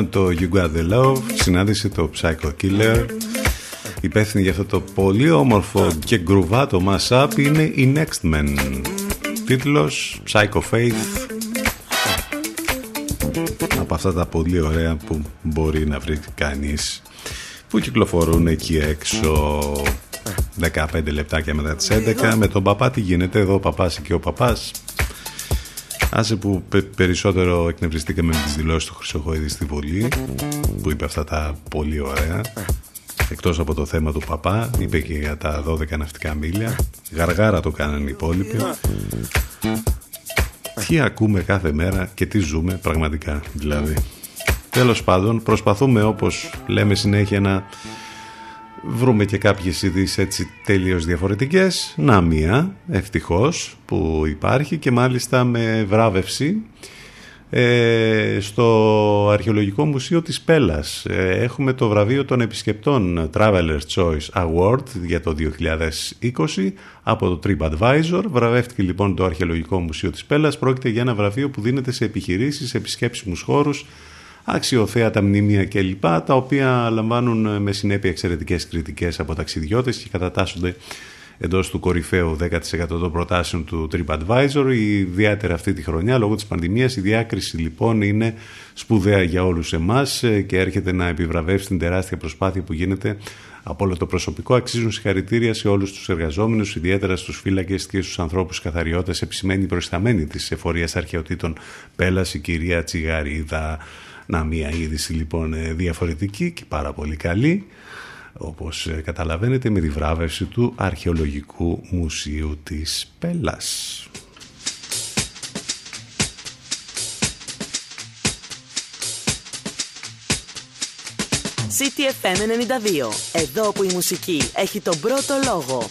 όταν το You Got The Love συνάντησε το Psycho Killer. Υπεύθυνη για αυτό το πολύ όμορφο και γκρουβάτο mashup είναι η Next Men τίτλος Psycho Faith. Από αυτά τα πολύ ωραία που μπορεί να βρει κανείς που κυκλοφορούν εκεί έξω. 15 λεπτάκια μετά τις 11 με τον παπά τι γίνεται εδώ ο παπάς και ο παπάς. Άσε που περισσότερο εκνευριστήκαμε με τις δηλώσεις του Χρυσοχοίδη στη Βολή που είπε αυτά τα πολύ ωραία. Εκτός από το θέμα του παπά είπε και για τα 12 ναυτικά μίλια. Γαργάρα το κάνανε οι υπόλοιποι. Τι ακούμε κάθε μέρα και τι ζούμε πραγματικά δηλαδή. Τέλος πάντων προσπαθούμε όπως λέμε συνέχεια να βρούμε και κάποιες ειδήσεις έτσι τελείως διαφορετικές. Να μία ευτυχώς που υπάρχει και μάλιστα με βράβευση. ε, στο Αρχαιολογικό Μουσείο της Πέλας ε, έχουμε το βραβείο των επισκεπτών Traveler's Choice Award για το 2020 από το TripAdvisor βραβεύτηκε λοιπόν το Αρχαιολογικό Μουσείο της Πέλας πρόκειται για ένα βραβείο που δίνεται σε επιχειρήσεις, σε επισκέψιμους χώρους αξιοθέατα μνημεία κλπ. τα οποία λαμβάνουν με συνέπεια εξαιρετικές κριτικές από ταξιδιώτες και κατατάσσονται εντός του κορυφαίου 10% των προτάσεων του TripAdvisor. Ιδιαίτερα αυτή τη χρονιά, λόγω της πανδημίας, η διάκριση λοιπόν είναι σπουδαία για όλους εμάς και έρχεται να επιβραβεύσει την τεράστια προσπάθεια που γίνεται από όλο το προσωπικό. Αξίζουν συγχαρητήρια σε όλους τους εργαζόμενους, ιδιαίτερα στους φύλακες και στους ανθρώπους καθαριώτες, επισημένει προϊσταμένη της εφορίας αρχαιοτήτων Πέλας, η κυρία Τσιγαρίδα. Να μια είδηση λοιπόν ε, διαφορετική και πάρα πολύ καλή όπως ε, καταλαβαίνετε με τη βράβευση του Αρχαιολογικού Μουσείου της Πέλας. CTFM 92. Εδώ που η μουσική έχει τον πρώτο λόγο.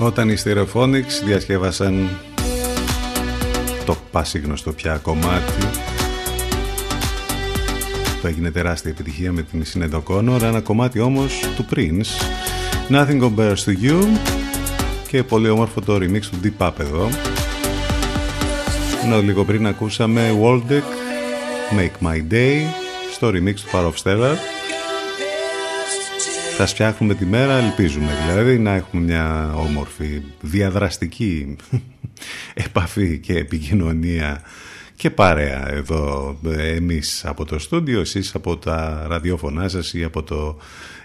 όταν οι Stereophonics διασκεύασαν το πασίγνωστο πια κομμάτι το έγινε τεράστια επιτυχία με την Συνέντο ένα κομμάτι όμως του Prince. Nothing Compares to You και πολύ όμορφο το remix του Deep Up εδώ. Ενώ λίγο πριν ακούσαμε Waldeck Make My Day στο remix του Far of Stellar θα φτιάχνουμε τη μέρα, ελπίζουμε δηλαδή να έχουμε μια όμορφη διαδραστική επαφή και επικοινωνία και παρέα εδώ εμείς από το στούντιο, εσείς από τα ραδιόφωνά σας ή από το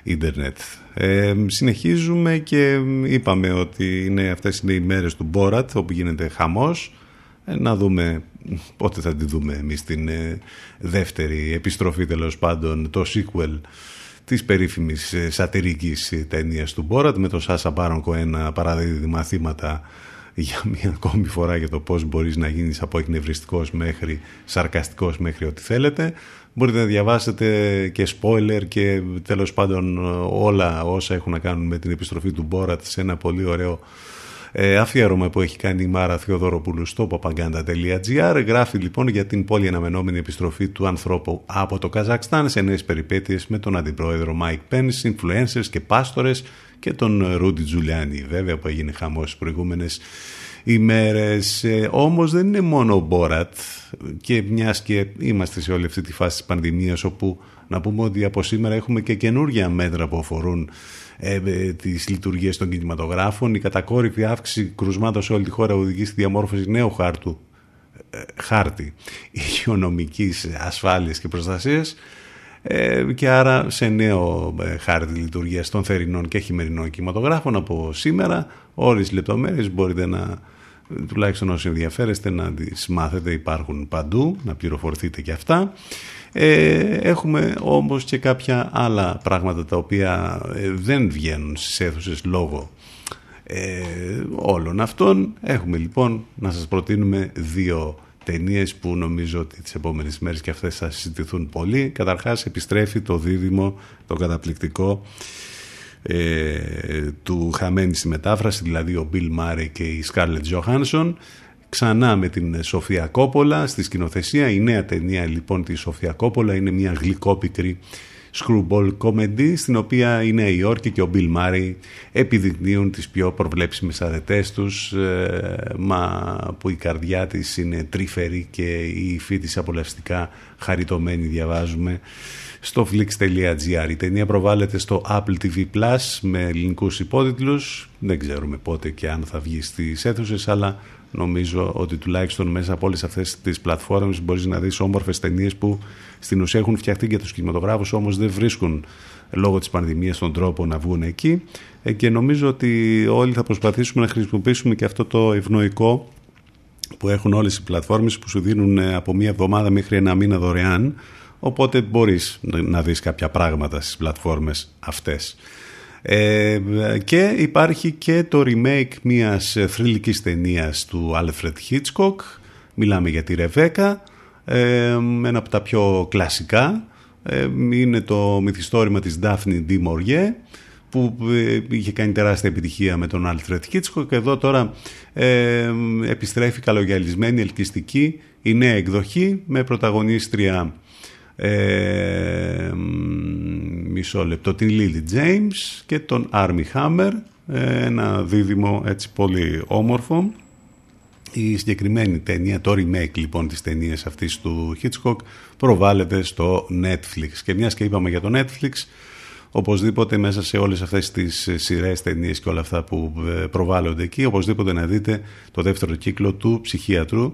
ίντερνετ. Ε, συνεχίζουμε και είπαμε ότι είναι, αυτές είναι οι μέρες του Μπόρατ όπου γίνεται χαμός. Ε, να δούμε πότε θα τη δούμε εμείς την ε, δεύτερη επιστροφή τέλος πάντων, το sequel της περίφημης ε, σατυρικής ταινίας του Μπόρατ με το Σάσα Μπάρονκο ένα παραδείγμα μαθήματα για μια ακόμη φορά για το πώς μπορείς να γίνεις από εκνευριστικός μέχρι σαρκαστικός μέχρι ό,τι θέλετε. Μπορείτε να διαβάσετε και spoiler και τέλος πάντων όλα όσα έχουν να κάνουν με την επιστροφή του Μπόρατ σε ένα πολύ ωραίο ε, αφιέρωμα που έχει κάνει η Μάρα Θεοδωροπούλου στο popaganda.gr γράφει λοιπόν για την πολύ αναμενόμενη επιστροφή του ανθρώπου από το Καζακστάν σε νέες περιπέτειες με τον αντιπρόεδρο Mike Pence, influencers και πάστορες και τον Ρούντι Τζουλιάνι βέβαια που έγινε χαμός στις προηγούμενες ημέρες. Ε, όμως δεν είναι μόνο ο Μπόρατ και μιας και είμαστε σε όλη αυτή τη φάση της πανδημίας όπου να πούμε ότι από σήμερα έχουμε και καινούργια μέτρα που αφορούν ε, ε, τις λειτουργίες των κινηματογράφων. Η κατακόρυφη αύξηση κρουσμάτων σε όλη τη χώρα οδηγεί στη διαμόρφωση νέου χάρτου ε, χάρτη υγειονομικής ασφάλειας και προστασίας ε, και άρα σε νέο ε, χάρτη λειτουργίας των θερινών και χειμερινών κινηματογράφων από σήμερα. Όλες τις λεπτομέρειες μπορείτε να τουλάχιστον όσοι ενδιαφέρεστε να τις μάθετε. Υπάρχουν παντού να πληροφορηθείτε και αυτά ε, έχουμε όμως και κάποια άλλα πράγματα τα οποία ε, δεν βγαίνουν στις αίθουσες λόγω ε, όλων αυτών. Έχουμε λοιπόν να σας προτείνουμε δύο ταινίες που νομίζω ότι τις επόμενες μέρες και αυτές θα συζητηθούν πολύ. Καταρχάς επιστρέφει το δίδυμο το καταπληκτικό ε, του χαμένη στη μετάφραση, δηλαδή ο Bill Murray και η Scarlett Johansson ξανά με την Σοφία Κόπολα στη σκηνοθεσία. Η νέα ταινία λοιπόν της Σοφία Κόπολα είναι μια γλυκόπικρη screwball comedy στην οποία η Νέα Υόρκη και ο Bill Murray επιδεικνύουν τις πιο προβλέψιμες αρετές τους ε, μα που η καρδιά της είναι τρυφερή και η υφή της απολαυστικά χαριτωμένη διαβάζουμε στο flix.gr. Η ταινία προβάλλεται στο Apple TV Plus με ελληνικούς υπότιτλους. Δεν ξέρουμε πότε και αν θα βγει στις αίθουσες, αλλά νομίζω ότι τουλάχιστον μέσα από όλες αυτές τις πλατφόρμες μπορείς να δεις όμορφες ταινίες που στην ουσία έχουν φτιαχτεί για τους κινηματογράφους όμως δεν βρίσκουν λόγω της πανδημίας τον τρόπο να βγουν εκεί Ε, και νομίζω ότι όλοι θα προσπαθήσουμε να χρησιμοποιήσουμε και αυτό το ευνοϊκό που έχουν όλες οι πλατφόρμες που σου δίνουν ε, από μία εβδομάδα μέχρι ένα μήνα δωρεάν οπότε μπορείς να δεις κάποια πράγματα στις πλατφόρμες αυτές. Ε, και υπάρχει και το remake μιας θρηλυκής ταινίας του Alfred Hitchcock μιλάμε για τη Ρεβέκα ε, ένα από τα πιο κλασικά ε, είναι το μυθιστόρημα της Daphne D. Maurier που ε, είχε κάνει τεράστια επιτυχία με τον Alfred Hitchcock και εδώ τώρα ε, επιστρέφει καλογιαλισμένη, ελκυστική η νέα εκδοχή με πρωταγωνίστρια ε, μισό λεπτό την Lily James και τον Army Hammer. Ε, ένα δίδυμο έτσι πολύ όμορφο. Η συγκεκριμένη ταινία, το remake λοιπόν της ταινίας αυτής του Hitchcock προβάλλεται στο Netflix. Και μιας και είπαμε για το Netflix οπωσδήποτε μέσα σε όλες αυτές τις σειρές ταινίες και όλα αυτά που ε, προβάλλονται εκεί οπωσδήποτε να δείτε το δεύτερο κύκλο του ψυχίατρου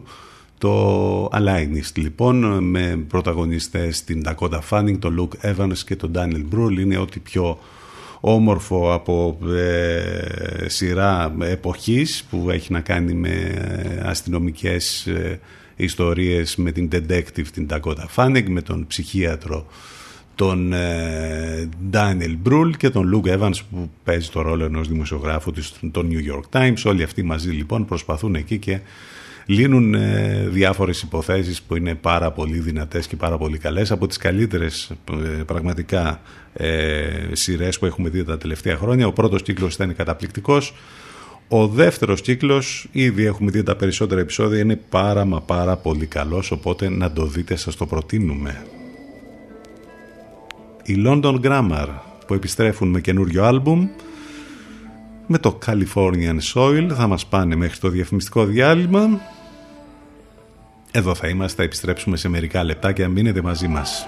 το Alienist λοιπόν με πρωταγωνιστές την Dakota Fanning, τον Luke Evans και τον Daniel Brühl. Είναι ό,τι πιο όμορφο από ε, σειρά εποχής που έχει να κάνει με αστυνομικές ε, ιστορίες με την detective την Dakota Fanning, με τον ψυχίατρο τον ε, Daniel Brühl και τον Luke Evans που παίζει το ρόλο ενός δημοσιογράφου των New York Times. Όλοι αυτοί μαζί λοιπόν προσπαθούν εκεί και λύνουν ε, διάφορες υποθέσεις που είναι πάρα πολύ δυνατές και πάρα πολύ καλές από τις καλύτερες ε, πραγματικά ε, σειρές που έχουμε δει τα τελευταία χρόνια. Ο πρώτος κύκλος ήταν καταπληκτικός. Ο δεύτερος κύκλος, ήδη έχουμε δει τα περισσότερα επεισόδια, είναι πάρα μα πάρα πολύ καλός, οπότε να το δείτε, σας το προτείνουμε. Η London Grammar που επιστρέφουν με καινούριο άλμπουμ, με το Californian Soil θα μας πάνε μέχρι το διαφημιστικό διάλειμμα εδώ θα είμαστε, θα επιστρέψουμε σε μερικά λεπτά και αν μείνετε μαζί μας.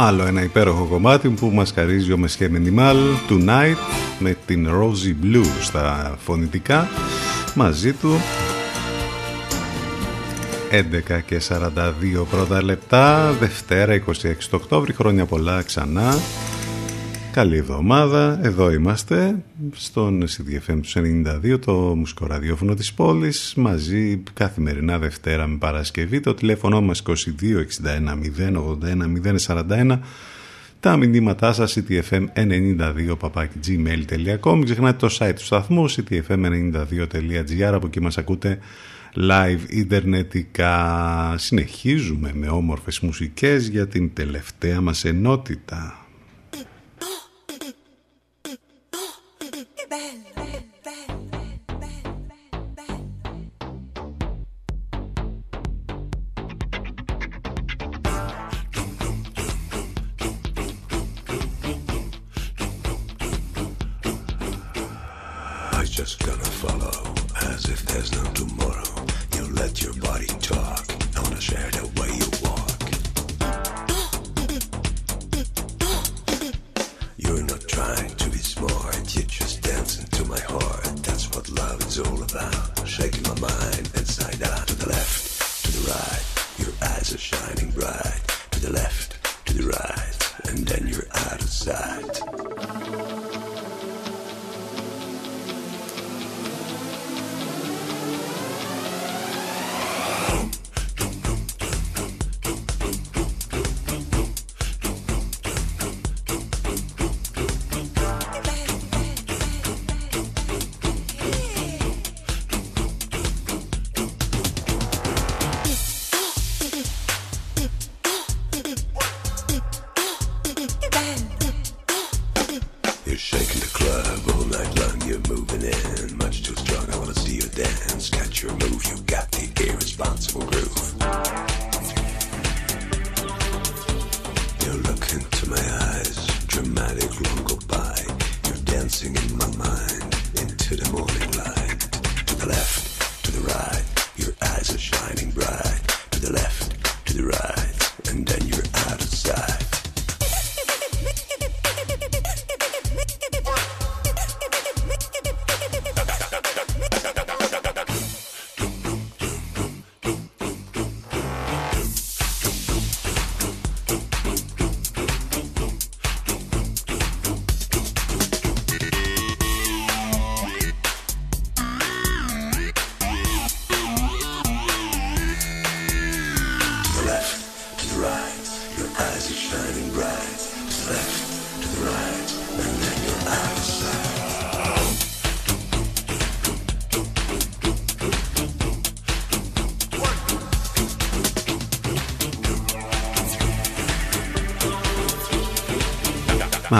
άλλο ένα υπέροχο κομμάτι που μας χαρίζει ο Μεσχέ Μινιμάλ Tonight με την Rosie Blue στα φωνητικά. Μαζί του 11 και 42 πρώτα λεπτά Δευτέρα 26 Οκτώβρη χρόνια πολλά ξανά. Καλή εβδομάδα, εδώ είμαστε στον CDFM του 92, το μουσικό ραδιόφωνο της πόλης, μαζί καθημερινά Δευτέρα με Παρασκευή, το τηλέφωνο μας 2261-081-041, τα μηνύματά σας ctfm92-gmail.com, μην ξεχνάτε το site του σταθμού ctfm92.gr, που εκεί μας ακούτε live ιντερνετικά. Συνεχίζουμε με όμορφες μουσικές για την τελευταία μας ενότητα. just gonna follow as if there's no tomorrow. You let your body talk on a shared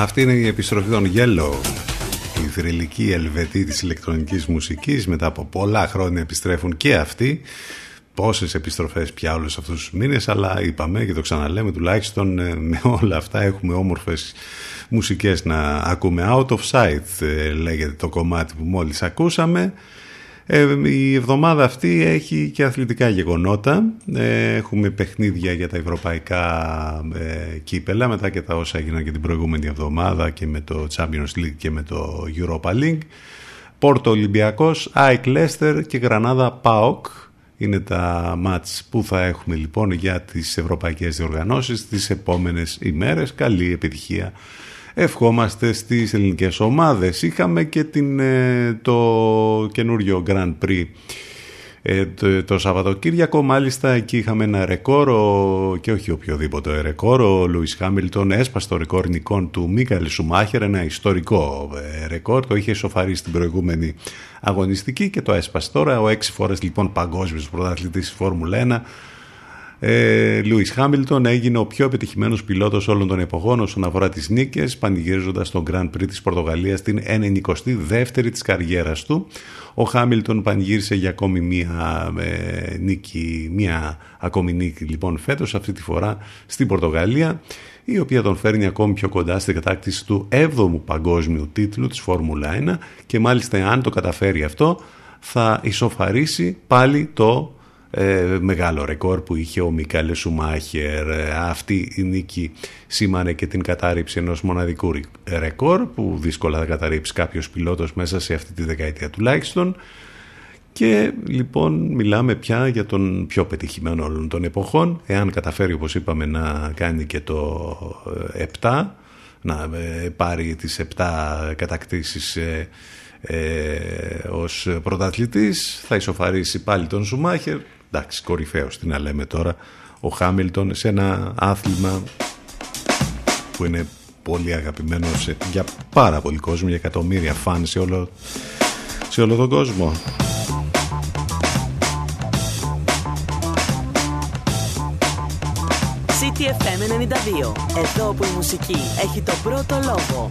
αυτή είναι η επιστροφή των Yellow η θρηλυκή Ελβετή της ηλεκτρονικής μουσικής. Μετά από πολλά χρόνια επιστρέφουν και αυτοί. Πόσες επιστροφές πια όλους αυτούς τους μήνες αλλά είπαμε και το ξαναλέμε τουλάχιστον ε, με όλα αυτά έχουμε όμορφες μουσικές να ακούμε. Out of Sight ε, λέγεται το κομμάτι που μόλις ακούσαμε. Ε, η εβδομάδα αυτή έχει και αθλητικά γεγονότα. Ε, έχουμε παιχνίδια για τα ευρωπαϊκά ε, κύπελα μετά και τα όσα έγιναν και την προηγούμενη εβδομάδα και με το Champions League και με το Europa League. Πόρτο Ολυμπιακός, ΑΕΚ Leicester και Γρανάδα ΠΑΟΚ είναι τα μάτς που θα έχουμε λοιπόν για τις ευρωπαϊκές διοργανώσεις τις επόμενες ημέρες. Καλή επιτυχία ευχόμαστε στις ελληνικές ομάδες. Είχαμε και την, ε, το καινούριο Grand Prix ε, το, το Σαββατοκύριακο μάλιστα εκεί είχαμε ένα ρεκόρ ο, και όχι οποιοδήποτε ρεκόρ ο Λουίς Χάμιλτον έσπασε το ρεκόρ νικών του Μίκαλ Σουμάχερ ένα ιστορικό ε, ρεκόρ. Το είχε σοφαρίσει στην προηγούμενη αγωνιστική και το έσπασε. Τώρα ο έξι φορές λοιπόν παγκόσμιος πρωταθλητής της Φόρμουλα 1 ε, Λούις Χάμιλτον έγινε ο πιο επιτυχημένος πιλότος όλων των εποχών όσον αφορά τις νίκες πανηγυρίζοντας τον Grand Prix της Πορτογαλίας την 92η της καριέρας του. Ο Χάμιλτον πανηγύρισε για ακόμη μία ε, νίκη μία ακόμη νίκη λοιπόν φέτος αυτή τη φορά στην Πορτογαλία η οποία τον φέρνει ακόμη πιο κοντά στην κατάκτηση του 7ου παγκόσμιου τίτλου της Φόρμουλα 1 και μάλιστα αν το καταφέρει αυτό θα ισοφαρίσει πάλι το ε, μεγάλο ρεκόρ που είχε ο Μικάλε Σουμάχερ. Ε, αυτή η νίκη σήμανε και την κατάρριψη ενός μοναδικού ρεκόρ που δύσκολα θα καταρρύψει κάποιος πιλότος μέσα σε αυτή τη δεκαετία τουλάχιστον. Και λοιπόν μιλάμε πια για τον πιο πετυχημένο όλων των εποχών. Εάν καταφέρει όπως είπαμε να κάνει και το 7, να ε, πάρει τις 7 κατακτήσεις ε, ε, ως πρωταθλητής θα ισοφαρίσει πάλι τον Σουμάχερ εντάξει κορυφαίος τι να λέμε τώρα ο Χάμιλτον σε ένα άθλημα που είναι πολύ αγαπημένο σε, για πάρα πολύ κόσμο για εκατομμύρια φαν σε όλο, σε όλο τον κόσμο CTFM 92. Εδώ που η μουσική έχει το πρώτο λόγο.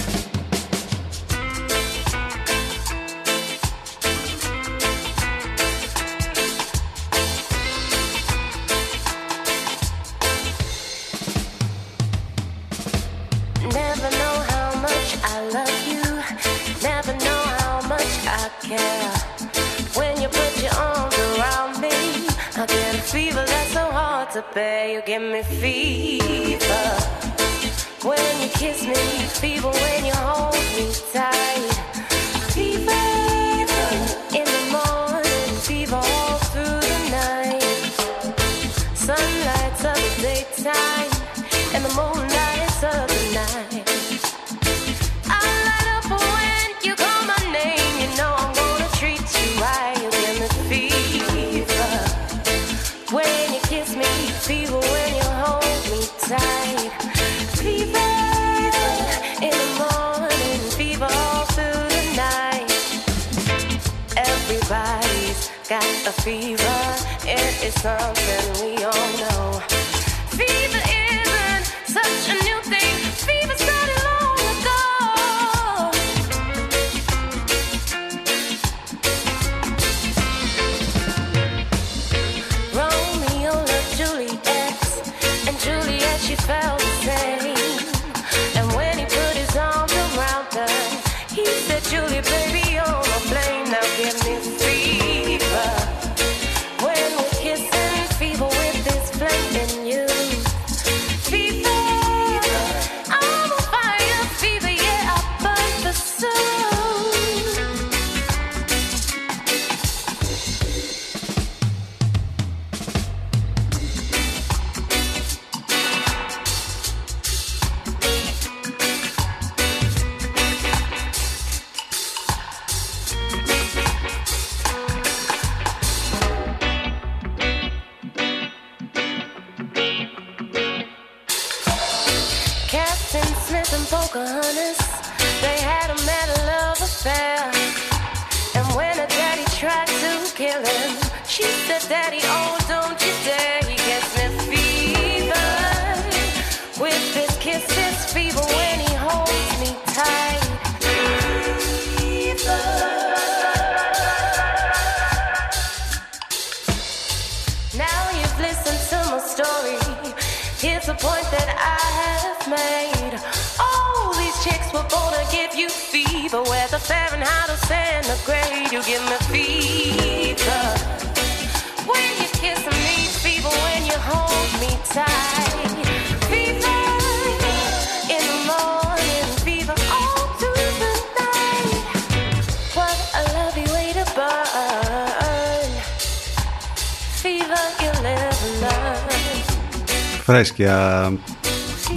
you give me fever. When you kiss me, fever when you hold me tight. something. φρέσκια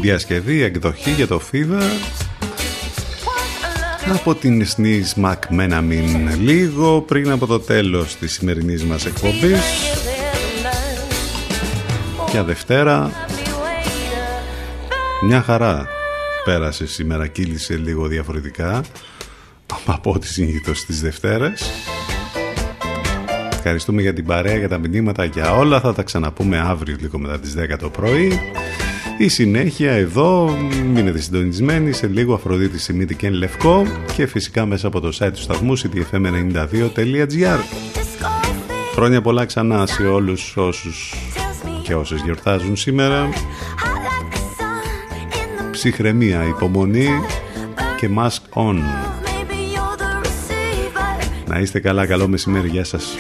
διασκευή, εκδοχή για το Fever. Από την Σνίς Μακ Menamin λίγο πριν από το τέλος της σημερινής μας εκπομπής. Και Δευτέρα μια χαρά πέρασε σήμερα κύλησε λίγο διαφορετικά από ό,τι συνήθως τις Δευτέρες. Ευχαριστούμε για την παρέα, για τα μηνύματα, για όλα. Θα τα ξαναπούμε αύριο λίγο μετά τις 10 το πρωί. Η συνέχεια εδώ, μείνετε συντονισμένοι σε λίγο Αφροδίτη Σιμίτη και Λευκό και φυσικά μέσα από το site του σταθμού cdfm92.gr Χρόνια πολλά ξανά σε όλους όσους και όσες γιορτάζουν σήμερα Ψυχραιμία, υπομονή και mask on Να είστε καλά, καλό μεσημέρι, γεια σας